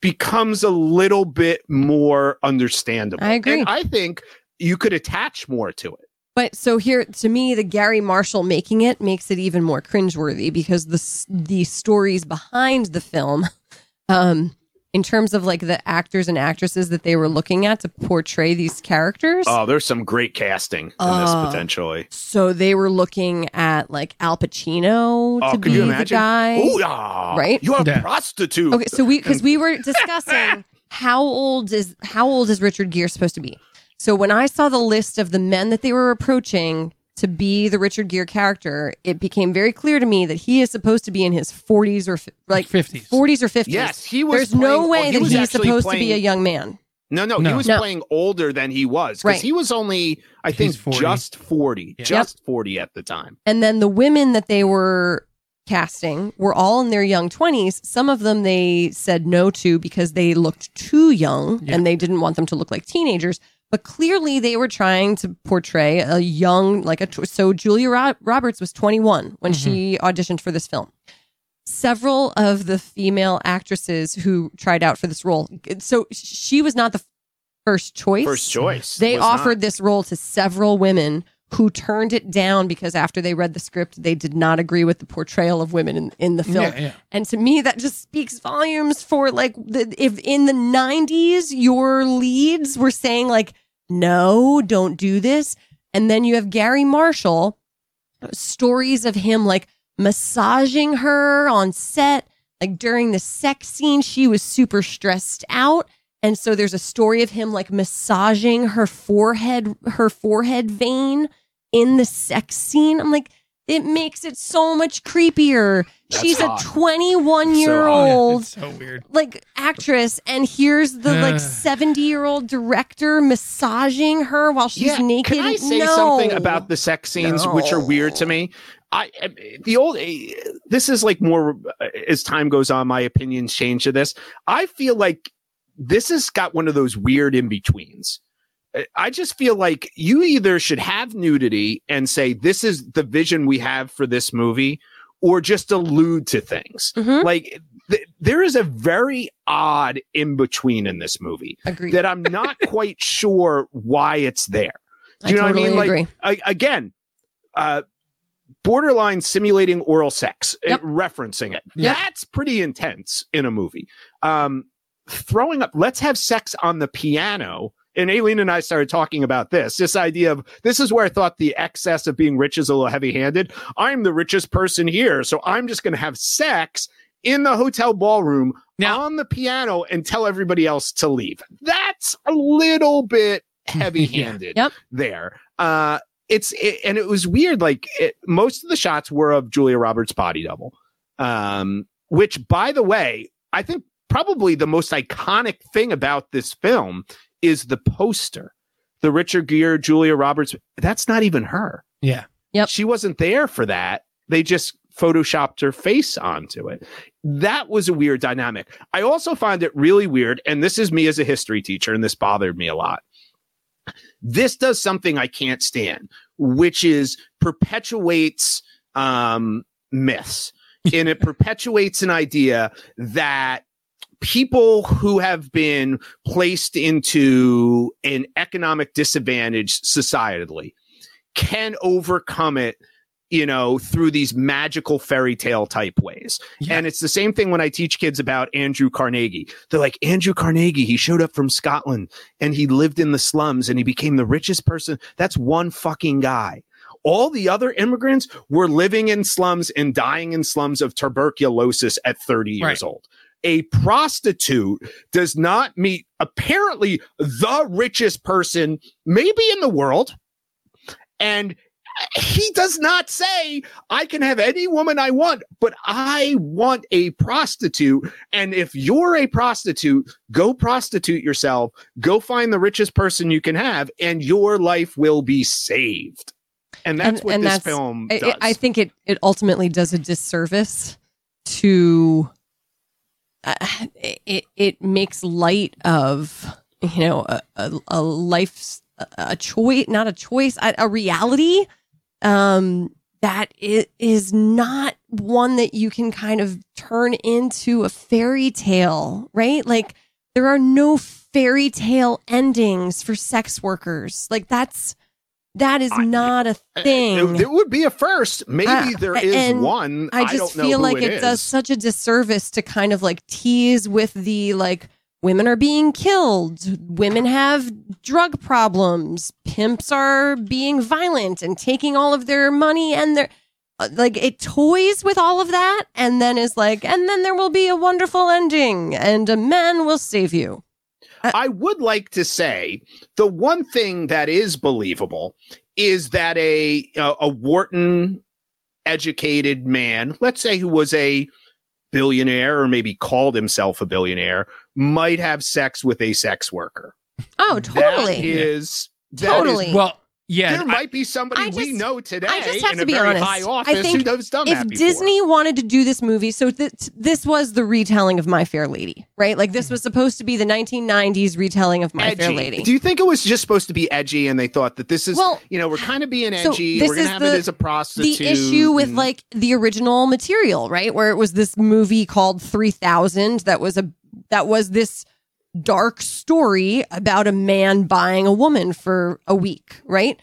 becomes a little bit more understandable. I agree. And I think you could attach more to it. But so here, to me, the Garry Marshall making it makes it even more cringeworthy because the the stories behind the film, (laughs) um, in terms of like the actors and actresses that they were looking at to portray these characters. Oh, there's some great casting in Uh, this potentially. So they were looking at like Al Pacino Oh, to could be you the guy. Oh, yeah. Right? You're a Yeah. prostitute. Okay, so we because we were discussing how old is how old is Richard Gere supposed to be? So when I saw the list of the men that they were approaching to be the Richard Gere character, it became very clear to me that he is supposed to be in his 40s or like 50s. 40s or 50s. Yes, he was. There's no way he that was he's actually supposed to be a young man. No, no, he was No. playing older than he was because Right. he was only, I think, 40. just 40, Yeah. just 40 at the time. And then the women that they were casting were all in their young 20s. Some of them they said no to because they looked too young Yeah. and they didn't want them to look like teenagers. But clearly they were trying to portray a young, like a, tw- so Julia Ro- Roberts was 21 when she mm-hmm. auditioned for this film. Several of the female actresses who tried out for this role, so she was not the first choice. First choice. They was not. offered this role to several women who turned it down because after they read the script, they did not agree with the portrayal of women in, in the film. Yeah, yeah. And to me, that just speaks volumes for like the, if in the 90s your leads were saying like, no, don't do this. And then you have Garry Marshall, stories of him like massaging her on set. Like during the sex scene, she was super stressed out. And so there's a story of him like massaging her forehead, her forehead vein in the sex scene. I'm like, it makes it so much creepier. That's She's hot. a 21 year So hot. (laughs) old so weird. like actress, and here's the like (sighs) 70 year old director massaging her while she's Yeah, naked. Can I say No. something about the sex scenes, which are weird to me? I the old this is like more uh, as time goes on, my opinions change to this. I feel like this has got one of those weird in betweens. I just feel like you either should have nudity and say this is the vision we have for this movie, or just allude to things. Mhm. Like th- there is a very odd in between in this movie Agreed. that I'm not (laughs) quite sure why it's there. Do I you know totally what I mean? Like I, again, uh, borderline simulating oral sex, uh, Yep. referencing it. Yep. That's pretty intense in a movie. Um, throwing up, let's have sex on the piano. And Aileen and I started talking about this. This idea of this is where I thought the excess of being rich is a little heavy handed. I'm the richest person here. So I'm just going to have sex in the hotel ballroom Now- on the piano and tell everybody else to leave. That's a little bit (laughs) heavy handed Yep. there. Uh, it's it, and it was weird. Like it, most of the shots were of Julia Roberts' body double, um, which, by the way, I think probably the most iconic thing about this film is the poster. The Richard Gere, Julia Roberts. That's not even her. Yeah. Yep. She wasn't there for that. They just photoshopped her face onto it. That was a weird dynamic. I also find it really weird, and this is me as a history teacher, and this bothered me a lot. This does something I can't stand, which is perpetuates um, myths. and it (laughs) perpetuates an idea that people who have been placed into an economic disadvantage societally can overcome it you know through these magical fairy tale type ways. Yeah. and it's the same thing when i teach kids about andrew carnegie. They're like andrew carnegie he showed up from scotland and he lived in the slums and he became the richest person. That's one fucking guy. All the other immigrants were living in slums and dying in slums of tuberculosis at 30 years Right. old a prostitute does not meet apparently the richest person maybe in the world and he does not say I can have any woman I want, but I want a prostitute. And if you're a prostitute, go prostitute yourself, go find the richest person you can have, and your life will be saved. And that's And- what and this that's- film I. I think it it ultimately does a disservice to (sighs) it it makes light of you know a a, a life's a choice not a choice a, a reality um that it is not one that you can kind of turn into a fairy tale right? Like there are no fairy tale endings for sex workers. Like that's that is I- not a thing It, it would be a first. Maybe Uh, there is one. I don't just know feel like it, does such a disservice to kind of like tease with the like women are being killed, women have drug problems, pimps are being violent and taking all of their money and their uh, like it toys with all of that and then is like and then there will be a wonderful ending and a man will save you. I would like to say the one thing that is believable is that a a, a Wharton educated man, let's say who was a billionaire or maybe called himself a billionaire, might have sex with a sex worker. Oh, That totally. is that is- Totally. Well, yeah. there I- might be somebody I we know today I just have in to a be very honest. high I think who has done if that. Disney wanted to do this movie, so th- this was the retelling of My Fair Lady, right? Like this was supposed to be the 1990s retelling of My Fair. Lady. Do you think it was just supposed to be edgy and they thought that this is, Well, you know, we're kind of being so edgy. this we're going is to have the- it as a prostitute. the issue with and- like the original material, right? Where it was this movie called 3000 that was a that was this dark story about a man buying a woman for a week, right?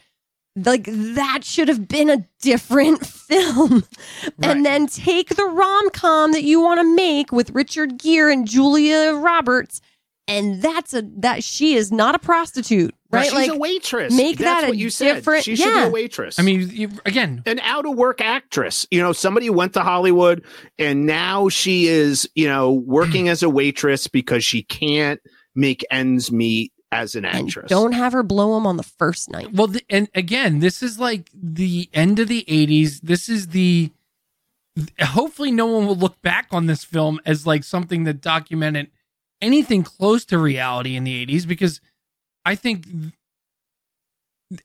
Like that should have been a different (laughs) film. Right. And then take the rom-com that you want to make with Richard Gere and Julia Roberts and that's a that she is not a prostitute, right? She's like a waitress. make That's that a what you said. different- She should be a waitress. I mean, you, again, an out of work actress. You know, somebody who went to Hollywood and now she is, you know, working as a waitress because she can't make ends meet as an and actress. don't have her blow him on the first night. well, the, and again, this is like the end of the 80s. This is the. Hopefully, no one will look back on this film as like something that documented anything close to reality in the 80s because I think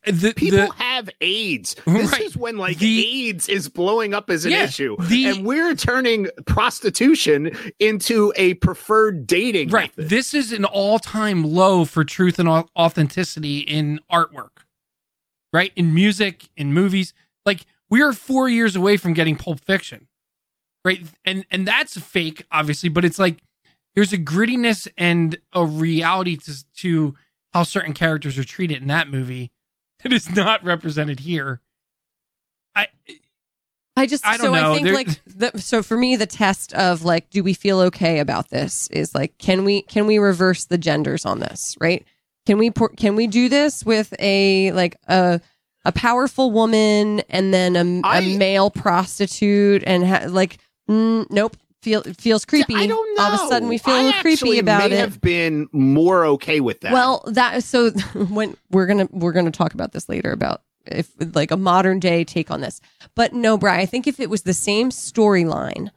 the, People the, have AIDS. This Right. is when like The- AIDS is blowing up as an Yeah, issue. and we're turning prostitution into a preferred dating right. method. This is an all time low for truth and authenticity in artwork, right? In music, in movies. Like we are four years away from getting Pulp Fiction, right? And and that's fake, obviously, but it's like there's a grittiness and a reality to to how certain characters are treated in that movie that is not represented here. I I just I don't so know. I think There- like the, so for me the test of like do we feel okay about this is like can we can we reverse the genders on this right can we por- can we do this with a like a a powerful woman and then a, I- a male prostitute and ha- like mm, nope feel it feels creepy I don't know. all of a sudden we feel I a little creepy actually about may it have been more okay with that. well, that so (laughs) when we're gonna we're gonna talk about this later about if like a modern day take on this. But no, Bri, I think if it was the same storyline,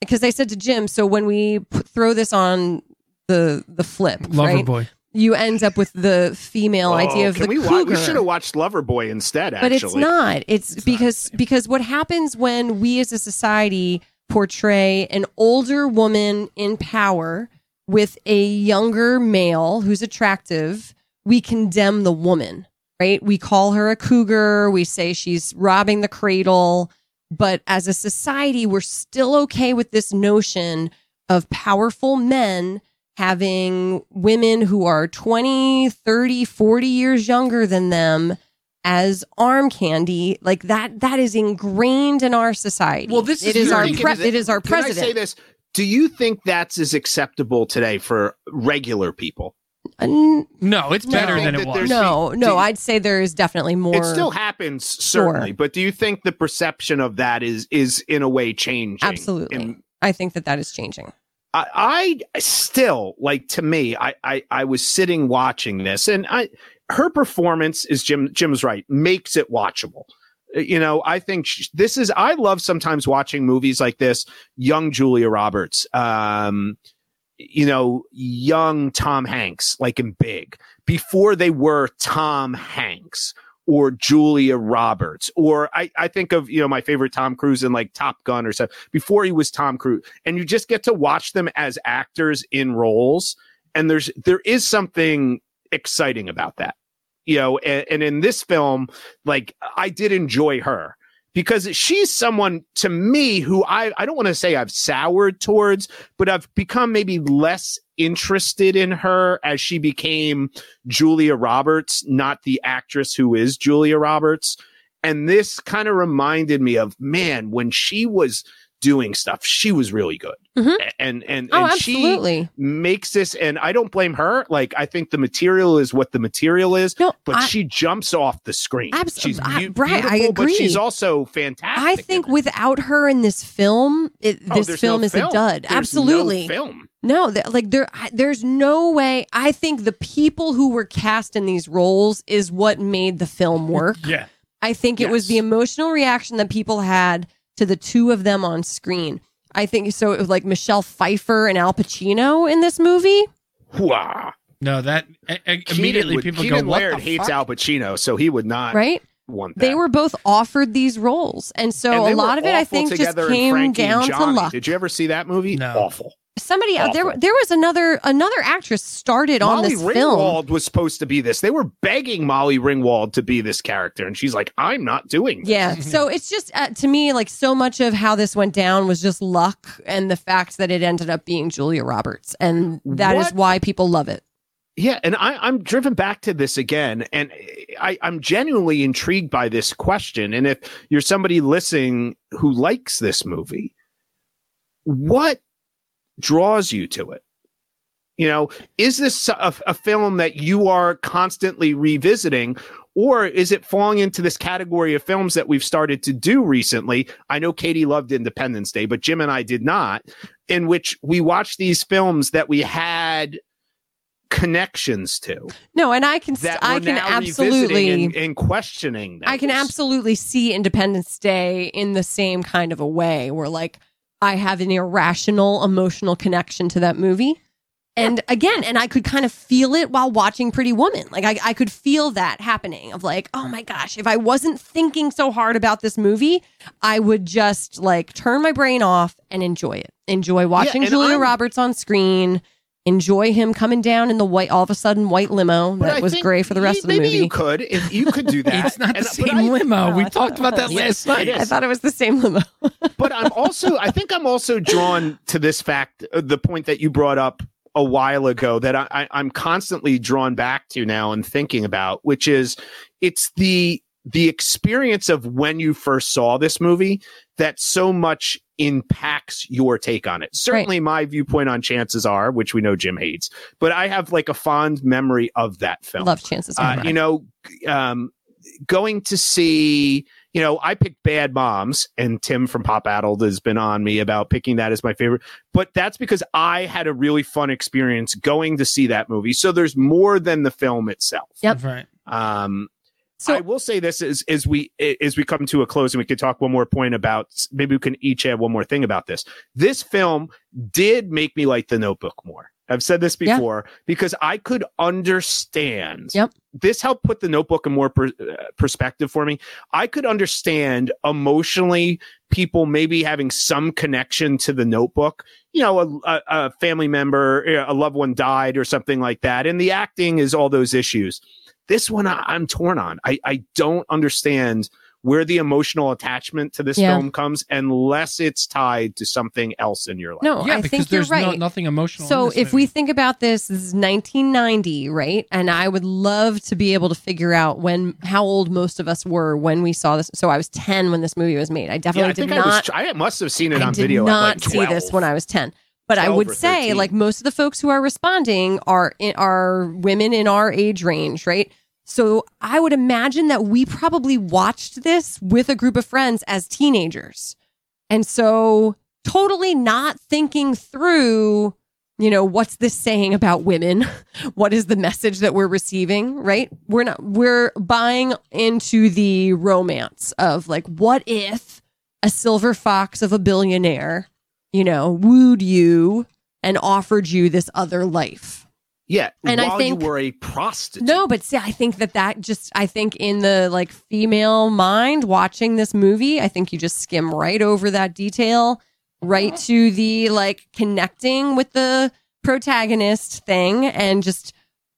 because I said to Jim, so when we put, throw this on the the flip, Lover right? Boy. you end up with the female idea Oh, of can the we, wa- cougar. we should have watched Loverboy instead. actually. but it's not. It's, because because what happens when we as a society portray an older woman in power with a younger male who's attractive, we condemn the woman, right? We call her a cougar. We say she's robbing the cradle. But as a society, we're still okay with this notion of powerful men having women who are 20, 30, 40 years younger than them as arm candy. Like that, that is ingrained in our society. Well, this it is is our very- pre- it is our Can I say this? Do you think that's as acceptable today for regular people? Uh, No, it's better I than it was. no, no, you- I'd say there is definitely more. It still happens, certainly, Sure. but do you think the perception of that is is in a way changing? Absolutely. In- I think that that is changing. I, I still like to me. I, I I was sitting watching this, and I her performance is Jim. Jim's right, makes it watchable. Uh, You know, I think sh- this is. I love sometimes watching movies like this. Young Julia Roberts, um, you know, young Tom Hanks, like in Big, before they were Tom Hanks or Julia Roberts, or I, I think of, you know, my favorite Tom Cruise in like Top Gun or something before he was Tom Cruise. And you just get to watch them as actors in roles. And there's, there is something exciting about that, you know, and, and in this film, like I did enjoy her because she's someone to me who I, I don't want to say I've soured towards, but I've become maybe less interested in her as she became Julia Roberts, not the actress who is Julia Roberts. And this kind of reminded me of man, when she was doing stuff, she was really good. Mhm. And and, Oh, and she absolutely. makes this and I don't blame her. Like I think the material is what the material is, No, but I, she jumps off the screen. Abs- she's I- right, I beautiful, but she's also fantastic. I think without her in this film, it, Oh, this film no is a dud. There's no Absolutely. film. No, th- like there, I- there's no way. I think the people who were cast in these roles is what made the film work. Yeah. I think it was the emotional reaction that people had to the two of them on screen. I think so. It was like Michelle Pfeiffer and Al Pacino in this movie. Wah. No, that a- a- Keaton immediately would- people Keaton go, "What Laird the hates fuck?" Al Pacino, so he would not Right? want that. They were both offered these roles, and so And a lot of it, I think, just came Frankie down to luck. Did you ever see that movie? No. Awful. Somebody out there, there was another another actress started on Molly this film. Ringwald was supposed to be this. They were begging Molly Ringwald to be this character, and she's like, "I'm not doing." This. Yeah. So (laughs) it's just uh, to me like so much of how this went down was just luck and the fact that it ended up being Julia Roberts, and that is What? why people love it. Yeah, and I, I'm driven back to this again, and I, I'm genuinely intrigued by this question. And if you're somebody listening who likes this movie, what draws you to it? You know, is this a, a film that you are constantly revisiting, or is it falling into this category of films that we've started to do recently? I know Katie loved Independence Day, but Jim and I did not, in which we watched these films that we had connections to No, and I can I can absolutely and, and questioning. I can absolutely see Independence Day in the same kind of a way where like I have an irrational emotional connection to that movie. And again, and I could kind of feel it while watching Pretty Woman. Like I, I could feel that happening of like, oh my gosh, if I wasn't thinking so hard about this movie, I would just like turn my brain off and enjoy it. Enjoy watching and Julia I'm- Roberts on screen. Enjoy him coming down in the white, all of a sudden white limo But that I was gray for the rest you- of the maybe movie. you could if you could do (laughs) that. It's not the And- but same I- limo. We talked about that (laughs) last night. I thought it was the same limo. (laughs) but I'm also, I think I'm also drawn to this fact, uh, the point that you brought up a while ago that I, I, I'm constantly drawn back to now and thinking about, which is it's the the experience of when you first saw this movie that so much impacts your take on it. Certainly, my viewpoint on Chances Are, which we know Jim hates, but I have like a fond memory of that film. Love chances. Uh, Are you know, um, going to see, you know, I picked Bad Moms, and Tim from Pop Addled has been on me about picking that as my favorite. But that's because I had a really fun experience going to see that movie. So there's more than the film itself. Yep. Right. Um, So- I will say this as as we as we come to a close, and we could talk one more point about maybe we can each add one more thing about this. This film did make me like The Notebook more. I've said this Yeah. before because I could understand. Yep. This helped put the notebook in more per, uh, perspective for me. I could understand emotionally people maybe having some connection to the notebook. You know, a, a, a family member, a loved one died or something like that. And the acting is all those issues. This one I, I'm torn on. I, I don't understand where the emotional attachment to this Yeah. film comes unless it's tied to something else in your life. No, yeah, I because think you're there's no, right. nothing emotional. in So this if movie. we think about this, this is 1990, right? And I would love to be able to figure out when how old most of us were when we saw this. So I was 10 when this movie was made. I Yeah, definitely I did think not. I was. I must have seen it I on did video. not at like see this when I was 10. But I would say, 13. like most of the folks who are responding are in, are women in our age range, right? So I would imagine that we probably watched this with a group of friends as teenagers. And so totally not thinking through, you know, what's this saying about women? (laughs) what is the message that we're receiving, right? We're not we're buying into the romance of like what if a silver fox of a billionaire, you know, wooed you and offered you this other life. Yeah, And I think- you were a prostitute. No, but see, I think that that just, I think in the like female mind watching this movie, I think you just skim right over that detail, right to the like connecting with the protagonist thing and just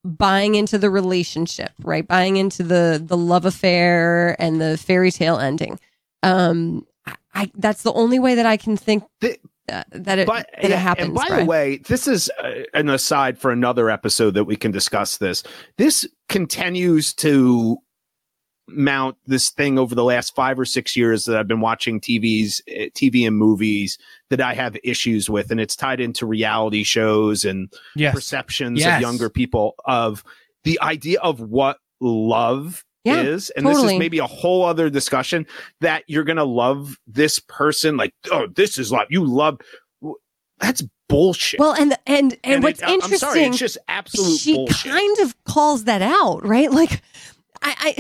buying into the relationship, right? Buying into the the love affair and the fairy tale ending. Um, I, I that's the only way that I can think The- that, that it But that it happens. and by Brian. the way, this is uh, an aside for another episode that we can discuss. This this continues to mount this thing over the last five or six years that I've been watching TVs, uh, TV and movies that I have issues with, and it's tied into reality shows and yes, perceptions Yes. of younger people of the idea of what love Yeah, is. And this is maybe a whole other discussion that you're going to love this person. Like, oh, this is love. You love. That's bullshit. well, and and and, And what's it- uh, I'm interesting, sorry, it's just absolute she bullshit. kind of calls that out, right? Like, I, I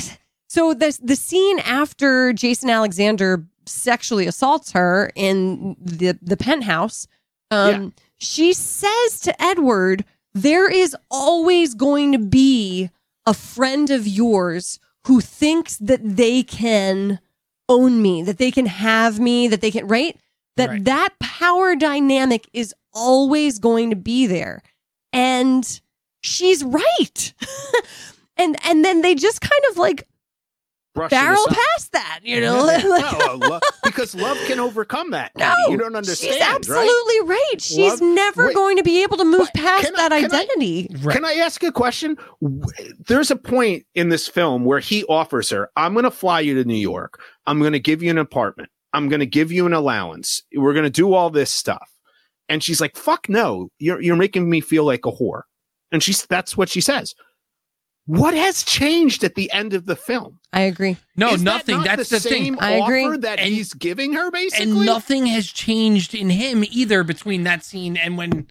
so the the scene after Jason Alexander sexually assaults her in the the penthouse, um, she says to Edward, "There is always going to be a friend of yours who thinks that they can own me, that they can have me, that they can right." That Right. that power dynamic is always going to be there. And she's right. (laughs) and and then they just kind of like barrel aside. past that, you know? Yeah, (laughs) no, lo- because love can overcome that. no, you don't understand. She's absolutely right. She's Love- never wait, going to be able to move past I- that can I- identity. right. Can I ask a question? There's a point in this film where he offers her, I'm going to fly you to New York. I'm going to give you an apartment. I'm going to give you an allowance. We're going to do all this stuff. And she's like, fuck no. You're, you're making me feel like a whore. And she's, that's what she says. What has changed at the end of the film? I agree. no, Is that nothing. not That's the, the, thing. same I agree. offer that And- he's giving her, basically. and nothing has changed in him either between that scene and when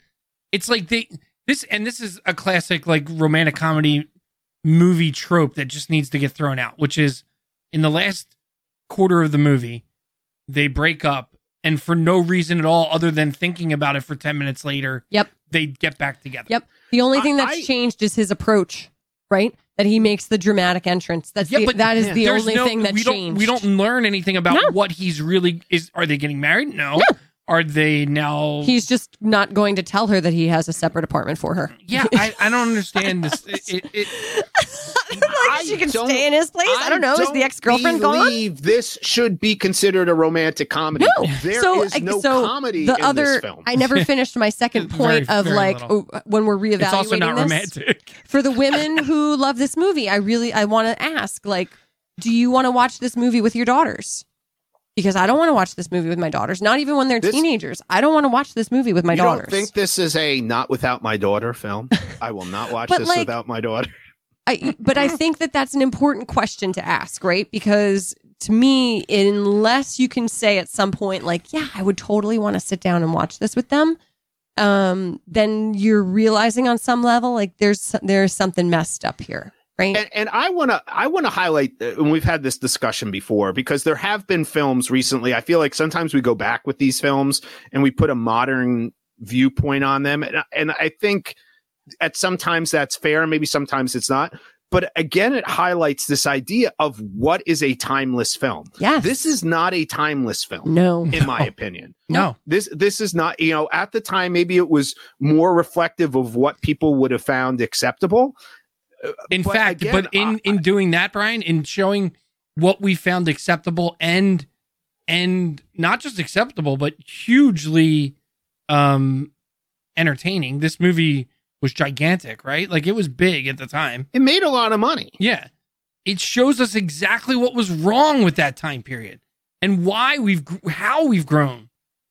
it's like they this and this is a classic like romantic comedy movie trope that just needs to get thrown out which is in the last quarter of the movie they break up and for no reason at all other than thinking about it for 10 minutes later Yep. they get back together Yep. The only I- thing that's I- changed is his approach, right? That he makes the dramatic entrance. That's Yeah, the, but that is the only no- thing that we changed. don't we don't learn anything about No. what he's really is are they getting married no, are they now He's just not going to tell her that he has a separate apartment for her. yeah I, I don't understand this (laughs) it, it, it, (laughs) like she can stay in his place. I, don't know. Is the ex girlfriend gone? this should be considered a romantic comedy. No. there so, is no so comedy the in other, this film. I never (laughs) finished my second point very, of very like oh, when we're reevaluating it's also not this. romantic For the women who love this movie, I really I want to ask like, do you want to watch this movie with your daughters? Because I don't want to watch this movie with my daughters. Not even when they're This- teenagers. I don't want to watch this movie with my you daughters. don't think this is a not without my daughter film? (laughs) I will not watch this like- without my daughter. I, but I think that that's an important question to ask, right? Because to me, unless you can say at some point, like, yeah, I would totally want to sit down and watch this with them, um, then you're realizing on some level, like, there's there's something messed up here, right? And, and I want to I want to highlight, uh, and we've had this discussion before because there have been films recently. I feel like sometimes we go back with these films and we put a modern viewpoint on them, and and I think at sometimes that's fair, maybe sometimes it's not. But again, it highlights this idea of what is a timeless film. Yeah, This is not a timeless film, no. in my opinion. No. This this is not, you know, at the time maybe it was more reflective of what people would have found acceptable. In But fact, again, but in in doing that, Brian, in showing what we found acceptable and and not just acceptable, but hugely um entertaining. This movie was gigantic, right? Like it was big at the time. It made a lot of money. Yeah. It shows us exactly what was wrong with that time period and why we've how we've grown.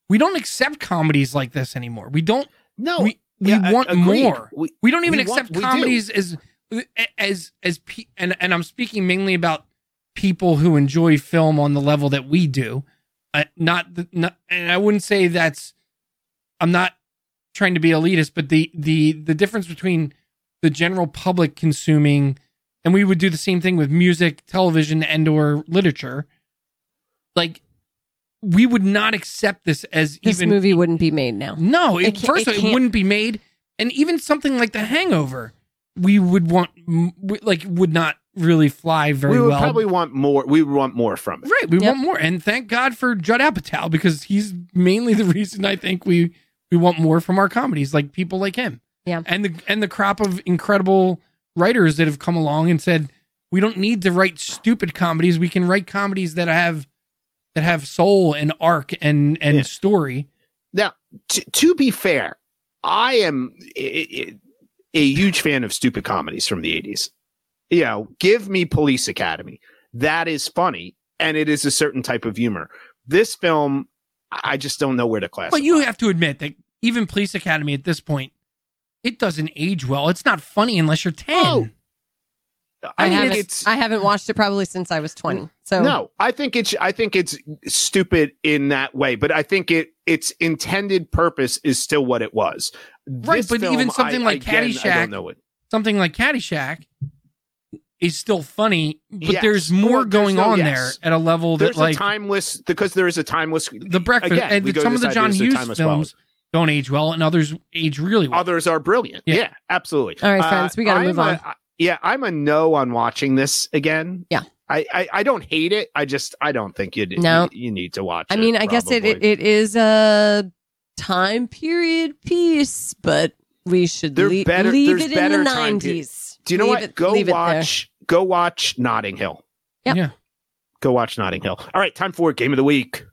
We don't accept comedies like this anymore. We don't No, we we yeah, want agreed. more. We- We don't even We want- accept do. comedies as as as pe- and and I'm speaking mainly about people who enjoy film on the level that we do. Uh, not the, not and I wouldn't say that's I'm not trying to be elitist, but the the the difference between the general public consuming and we would do the same thing with music, television and or literature. Like we would not accept this as This even movie wouldn't be made now. no, it, It first it of all, it wouldn't be made, and even something like The Hangover, we would want like would not really fly very well. we would well. probably want more. We would want more from it. right, we Yep. want more, and thank God for Judd Apatow because he's mainly the (laughs) reason I think we we want more from our comedies, like people like him. Yeah. and the and the crop of incredible writers that have come along and said we don't need to write stupid comedies. We can write comedies that have that have soul and arc and and Yeah. story. Now, t- to be fair, I am i- i- a huge fan of stupid comedies from the 80s. You know, give me Police Academy. That is funny, and it is a certain type of humor. This film, I just don't know where to classify. But you have to admit that even Police Academy at this point, it doesn't age well. It's not funny unless you're 10. Oh, I, I, mean, haven't. it's I haven't watched it probably since I was twenty. So no. I think it's I think it's stupid in that way, but I think it its intended purpose is still what it was. Right, This but even something I- like again, I Caddyshack- don't know it. Something like Caddyshack is still funny, but Yes. there's more there's going no- on yes. there at a level that There's like a timeless because there is a timeless the breakfast again, and we some of the John idea, there's a Hughes timeless films don't age well and others age really well. Others are brilliant. Yeah. Yeah, absolutely. All right, uh, friends, we gotta move on. I- yeah, I'm a no on watching this again. Yeah. I, I, I don't hate it. I just I don't think you No. you, you need to watch. I it, mean, I guess it, it it is a time period piece, but we should There lea- better- leave it in the nineties. Do you know leave what? It, go leave it there. watch. Go watch Notting Hill. Yep. Yeah. Go watch Notting Hill. All right, time for game of the week.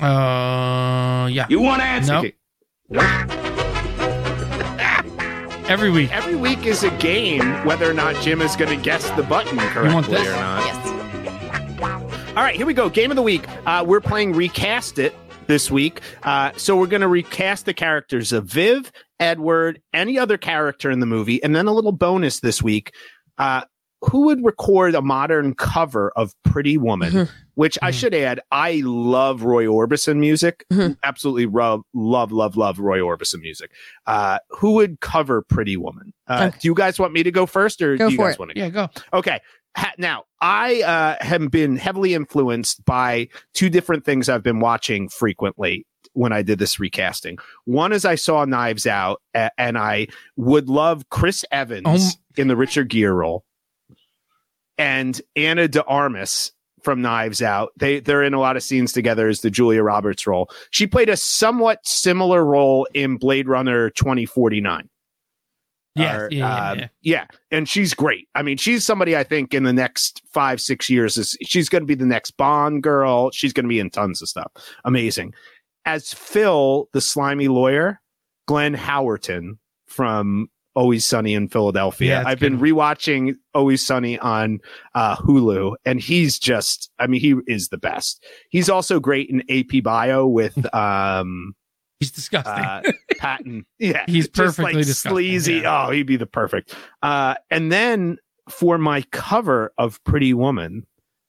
Uh yeah. You want to answer? No. Okay. Every week. Every week is a game, whether or not Jim is going to guess the button correctly this? or not. Yes. All right, here we go. Game of the week. Uh, we're playing Recast It this week. Uh, so we're going to recast the characters of Viv, Edward, any other character in the movie, and then a little bonus this week. Uh, who would record a modern cover of Pretty Woman? Mhm. Which I Mhm. should add, I love Roy Orbison music. Mhm. Absolutely love, love, love, love Roy Orbison music. Uh, who would cover Pretty Woman? Uh, Okay. Do you guys want me to go first, or Go do you guys it. want to? Go? Yeah, go. Okay. Now, I uh, have been heavily influenced by two different things I've been watching frequently when I did this recasting. One is I saw Knives Out, a- and I would love Chris Evans Oh. in the Richard Gere role, and Ana de Armas from Knives Out. They they're in a lot of scenes together as the Julia Roberts role. She played a somewhat similar role in Blade Runner twenty forty nine. Yeah, Or, yeah, yeah, um, yeah. yeah, and she's great. I mean, she's somebody I think in the next five, six years is she's going to be the next Bond girl. She's going to be in tons of stuff. Amazing. As Phil, the slimy lawyer, Glenn Howerton from Always Sunny in Philadelphia. Yeah, I've been rewatching Always Sunny on uh, Hulu, and he's just, I mean, he is the best. He's also great in AP Bio with (laughs) um, He's disgusting. uh, (laughs) Patton. Yeah, He's perfectly like disgusting, sleazy. yeah. Oh, he'd be the perfect. Uh, and then for my cover of Pretty Woman,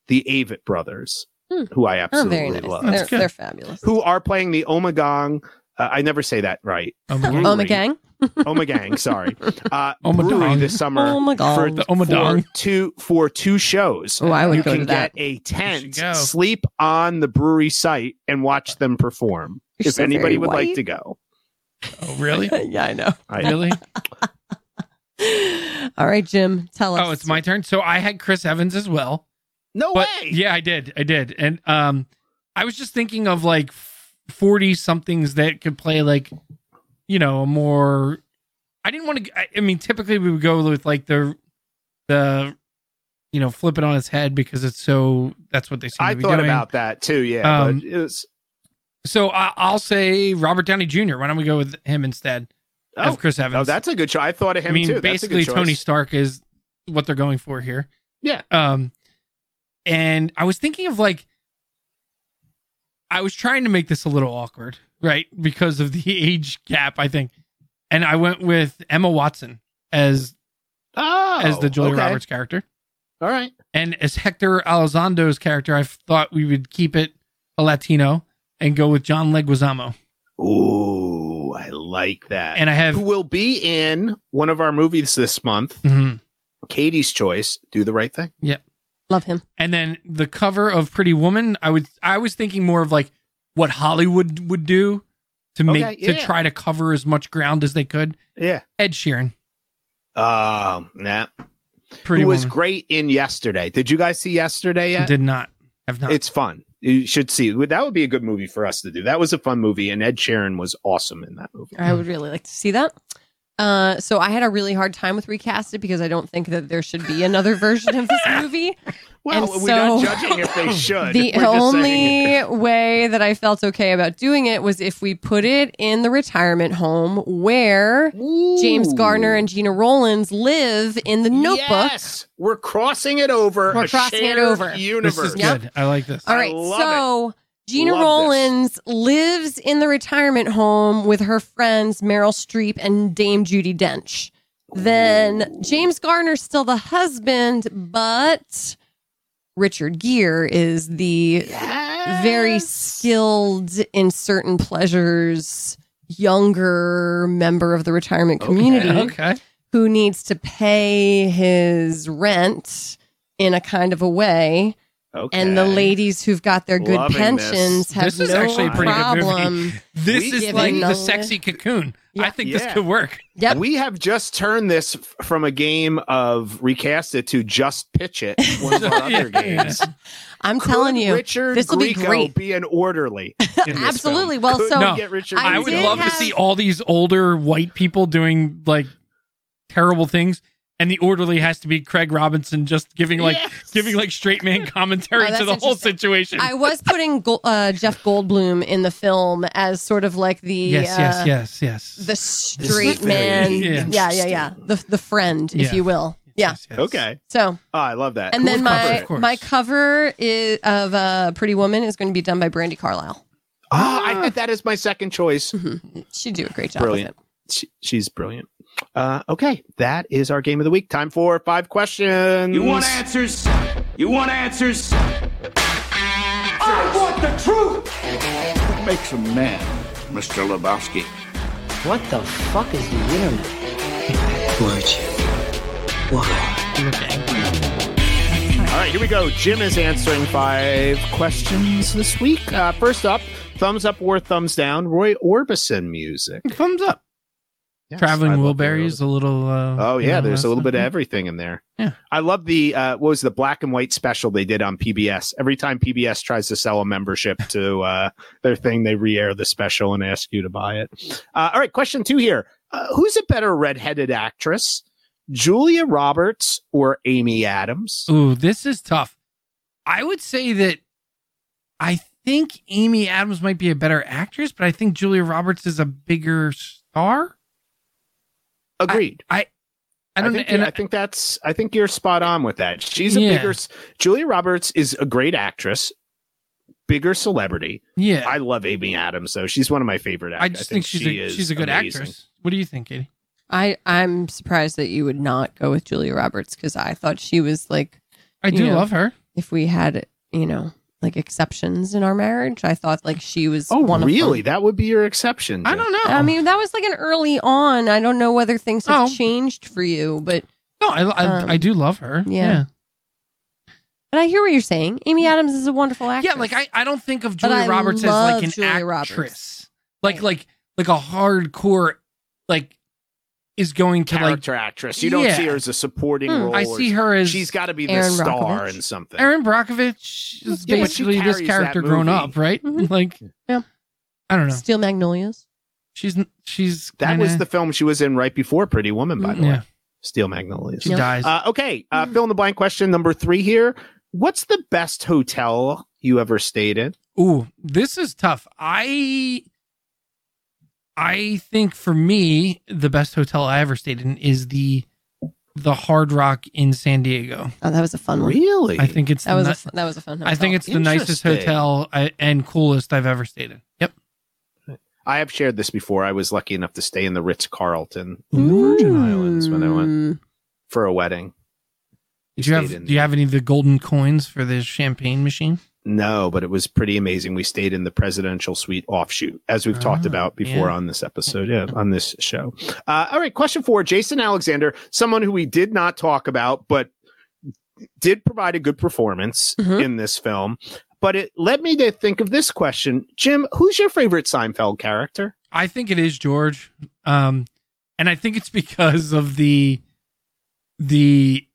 the Avett brothers, Hmm. who I Oh, absolutely very nice. love, They're, they're fabulous. who are playing the Omagong. Uh, I never say that right. (laughs) oh (laughs) my Brewery. Oh my gang. Ommegang, sorry. Uh, Omadong. brewery this summer Oh my for, god. The Omadong. for two for two shows. Oh, I would you go can to that. get a tent, sleep on the brewery site, and watch them perform. You're if so anybody very would like to go, Oh, really? (laughs) yeah, I know. I- really? (laughs) All right, Jim, tell us. Oh, it's my turn. So I had Chris Evans as well. no But way. yeah, I did. I did. And um I was just thinking of like 40 somethings that could play like you know, a more I didn't want to I, I mean typically we would go with like the the you know, flip it on its head because it's so that's what they seem I to be thought doing. about that too. Yeah, Um, but it was. So I, I'll say Robert Downey Jr. Why don't we go with him instead Oh, of Chris Evans? oh, that's a good choice. I thought of him I mean, too. Basically Tony. Stark is what they're going for here. Yeah. Um, and I was thinking of like, I was trying to make this a little awkward, right, because of the (laughs) age gap, I think, and I went with Emma Watson as Oh, as the Julia okay. Roberts character, All right. and as Hector Elizondo's character, I thought we would keep it a Latino and go with John Leguizamo, Ooh, I like that. and I have. who will be in one of our movies this month? Mhm. Katie's choice. Do the right thing. Yep. Love him. And then the cover of Pretty Woman, I would I was thinking more of like what Hollywood would do to make Okay, to try to cover as much ground as they could. Yeah. Ed Sheeran, Um. Nah. Pretty who was great in yesterday? Did you guys see yesterday yet? I did not have not. It's fun. You should see. That would be a good movie for us to do. That was a fun movie, and Ed Sheeran was awesome in that movie. I would really like to see that. Uh, so I had a really hard time with recast it because I don't think that there should be another version of this (laughs) movie. Well, And we're not judging if they (laughs) should. the We're just saying- only way that I felt okay about doing it was if we put it in the retirement home where James Ooh. Garner and Gena Rowlands live in the Notebook. Yes, we're crossing it over. We're a crossing it over. Universe. this is Yep. good. I like this. All right, I right, love so Gena Love this. Rowlands lives in the retirement home with her friends Meryl Streep and Dame Judi Dench. Then James Garner's still the husband, but Richard Gere is the very skilled in certain pleasures younger member of the retirement Okay. community Okay. who needs to pay his rent in a kind of a way Okay. and the ladies who've got their good Loving pensions this. have This is no actually a pretty good movie. problem. (laughs) This We is like the sexy cocoon. Yeah. I think Yeah. this could work. Yep. We have just turned this from a game of recast it to just pitch it. (laughs) One of our other games. I'm Could telling you, Richard this will be great. be an orderly. (laughs) Absolutely. film? Well, Could so No. get Richard I I, would love have- to see all these older white people doing like terrible things, and the orderly has to be Craig Robinson, just giving like Yes. giving like straight man (laughs) commentary Oh, to the whole situation. I was putting uh, Jeff Goldblum in the film as sort of like the yes, uh, yes, yes, yes. the straight man, Yeah. yeah, yeah, yeah, the the friend, if you will, yeah. Yes, yes. Okay. So, Oh, I love that. and Who then would cover my it? Of course. my cover is of uh, Pretty Woman is going to be done by Brandi Carlile. Ah, I had that my second choice. She'd do a great job Brilliant. with it. She, she's brilliant. Uh, okay, that is our game of the week. Time for five questions. You want answers? You want answers? I want the truth! What makes a man, Mr. Lebowski? What the fuck is the internet? Would you? Why? All right, here we go. Jim is answering five questions this week. Uh, first up, thumbs up or thumbs down. Roy Orbison music. Thumbs up. Yes, Traveling love Wilbury is a little. Uh, Oh you yeah, know, there's a little bit of everything in there. Yeah. I love the uh, what was the black and white special they did on PBS. Every time PBS tries to sell a membership to uh, their thing, they re-air the special and ask you to buy it. Uh, all right, question two here: uh, Who's a better redheaded actress, Julia Roberts or Amy Adams? Ooh, this is tough. I would say that I think Amy Adams might be a better actress, but I think Julia Roberts is a bigger star. Agreed. I I don't. think, and I think that's. I think you're spot on with that. She's a Yeah. bigger. Julia Roberts is a great actress, bigger celebrity. yeah, I love Amy Adams, though. She's one of my favorite. Actors. I, act- just think, she's she a is she's a good amazing. actress. What do you think, Katie? I I'm surprised that you would not go with Julia Roberts because I thought she was like I do Yeah. love her. if we had you know like exceptions in our marriage, I thought like she was. Oh, one really? Of them. That would be your exception. I don't know. I mean, that was like an early on. I don't know whether things have Oh. changed for you, but no, I I, um, I do love her. yeah. but I hear what you're saying. Amy Adams is a wonderful yeah, actress. yeah. Like I, I don't think of But Julia Roberts as love like an Julia actress. Roberts. Like Right. like like a hardcore like is going to like character actress. You don't Yeah. see her as a supporting Hmm. role. I see her as She's got to be the star Brockovich. in something. Erin Brockovich is Yeah, but she basically this character that grown up, right? Mhm. (laughs) Like, Yeah. I don't know. Steel Magnolias. She's she's that kinda- was the film she was in right before Pretty Woman, by the yeah. way. Steel Magnolias. She dies. Uh, okay, uh, fill in the blank question number three here. What's the best hotel you ever stayed in? Ooh, this is tough. I I think for me, the best hotel I ever stayed in is the the Hard Rock in San Diego. Oh, that was a fun one. Really? I think it's That the was a fun, that was a fun. I think it's the nicest hotel I, and coolest I've ever stayed in. Yep. I have shared this before. I was lucky enough to stay in the Ritz Carlton in the Virgin Islands when I went Mm. for a wedding. Did you have do you have any of the golden coins for the champagne machine? No, but it was pretty amazing. We stayed in the presidential suite offshoot, as we've talked Ah, about before yeah. on this episode, yeah, on this show. Uh, all right, question four: Jason Alexander, someone who we did not talk about, but did provide a good performance Mhm. in this film. But it led me to think of this question, Jim: Who's your favorite Seinfeld character? I think it is George. Um and I think it's because of the the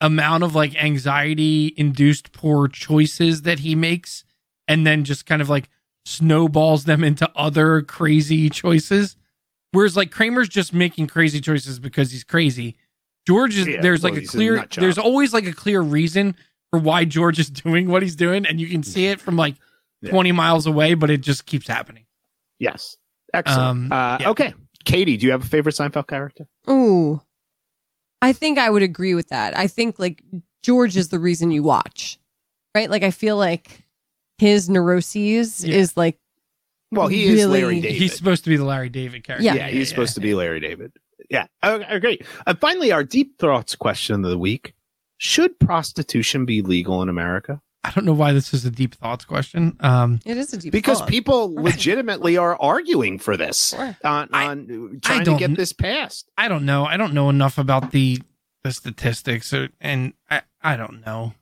amount of like anxiety induced poor choices that he makes and then just kind of like snowballs them into other crazy choices. Whereas like Kramer's just making crazy choices because he's crazy. George is Yeah, there's well, like a he's a clear there's always like a clear reason for why George is (laughs) doing what he's doing and you can see it from like Yeah. 20 miles away but it just keeps happening. Yes, excellent. Um, uh, yeah. Okay, Katie, do you have a favorite Seinfeld character? Ooh, I think I would agree with that. I think like George is the reason you watch, right? Like I feel like his neuroses Yeah. is like Well, he is Larry David. He's supposed to be the Larry David character. Yeah. yeah, he's supposed to be Larry David. Yeah. Okay, great. And finally, our deep thoughts question of the week: Should prostitution be legal in America? I don't know why this is a deep thoughts question. Um, it is a deep Because thought. people legitimately are arguing for this Sure. on, I- on trying to don't get this passed. I don't know. I don't know enough about the the statistics, or, and I I don't know.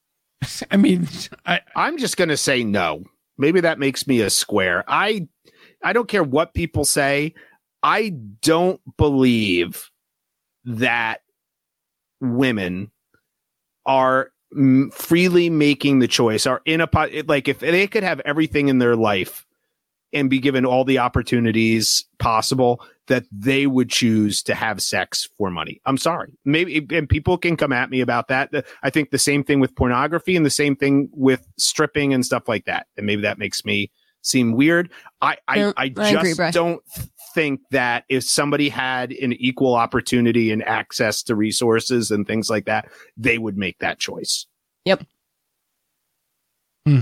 (laughs) I mean, I I'm just going to say no. Maybe that makes me a square. I I don't care what people say. I don't believe that women are freely making the choice are in a pot like if they could have everything in their life and be given all the opportunities possible that they would choose to have sex for money. I'm sorry. Maybe and people can come at me about that. I think the same thing with pornography and the same thing with stripping and stuff like that. And maybe that makes me seem weird. I I I just agree, don't think that if somebody had an equal opportunity and access to resources and things like that, they would make that choice. Yep. Hmm.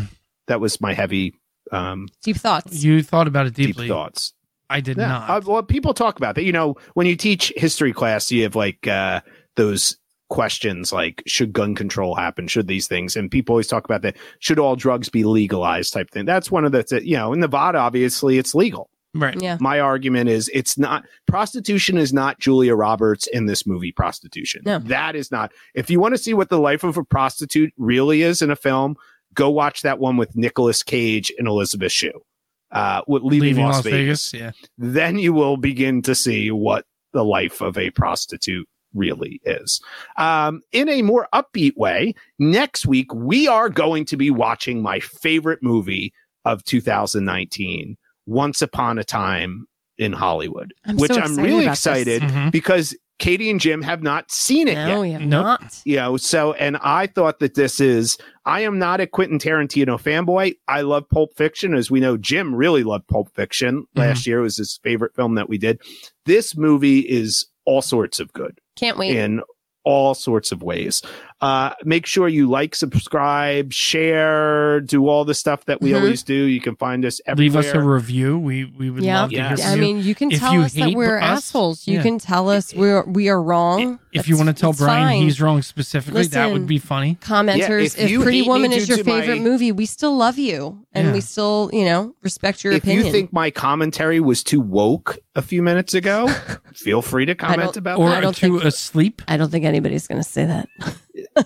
That was my heavy um deep thoughts. you thought about it deep deeply. thoughts. I did Yeah. not. Uh, well, people talk about that. You know, when you teach history class, you have like uh, those questions like, should gun control happen? Should these things? And people always talk about that. Should all drugs be legalized type thing? That's one of the, you know, in Nevada, obviously it's legal. Right. Yeah. My argument is it's not prostitution is not Julia Roberts in this movie prostitution. No. That is not. If you want to see what the life of a prostitute really is in a film, go watch that one with Nicolas Cage and Elizabeth Shue. Uh, with leaving, Leaving Las, Las Vegas Vegas. Yeah. then you will begin to see what the life of a prostitute really is. Um, in a more upbeat way, next week we are going to be watching my favorite movie of 2019, Once Upon a Time in Hollywood, I'm which so I'm really about this. excited Mhm. because Katie and Jim have not seen it No, yet. we have Nope. not. You know, so and I thought that this is I am not a Quentin Tarantino fanboy. I love Pulp Fiction. As we know, Jim really loved Pulp Fiction. Last year was his favorite film that we did. This movie is all sorts of good Can't wait. in all sorts of ways. Uh, make sure you like, subscribe, share, do all the stuff that we Mhm. always do. You can find us everywhere. Leave us a review. We we would Yeah. love to hear Yes. from I you. mean, you can If tell you us that we're us, assholes. You yeah. can tell us we're we are wrong. if you want to tell Brian fine. he's wrong specifically, that would be funny. commenters. Yeah, if if Pretty Woman is your to my- favorite movie, we still love you, and Yeah. we still, you know, respect your if opinion. If you think my commentary was too woke a few minutes ago, (laughs) feel free to comment don't- about Or I don't too think- asleep. I don't think anybody's going to say that. (laughs)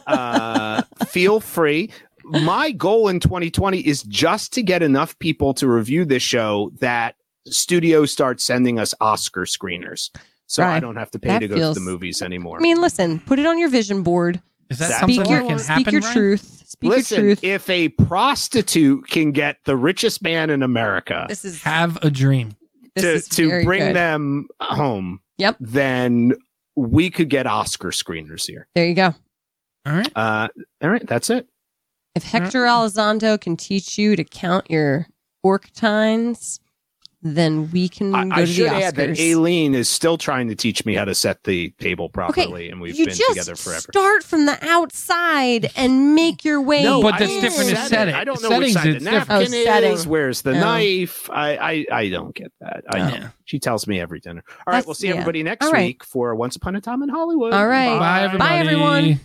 uh, feel free. My goal in 2020 is just to get enough people to review this show that studios start sending us Oscar screeners. So I don't have to pay That to go feels- to the movies anymore. I mean, listen, put it on your vision board. Is that Speak something your, that can speak happen? your Ryan? truth. Speak Listen, your truth. if a prostitute can get the richest man in America this is Have a dream. to, to bring good. them home, Yep. then we could get Oscar screeners here. There you go. All right. Uh, all right, that's it. If Hector Elizondo can teach you to count your orc tines, then we can I, go I to should the add that Aileen is still trying to teach me how to set the table properly, and we've you been just together forever. start from the outside and make your way. No, But I that's different as set it. setting. I don't know Settings, which side the it's different. napkin Oh, setting. is. Where's the Oh. knife? I, I I don't get that. I Oh. know. She tells me every dinner. All right, That's- we'll see yeah. everybody next All right. week for Once Upon a Time in Hollywood. All right. Bye, everybody. Bye, everyone.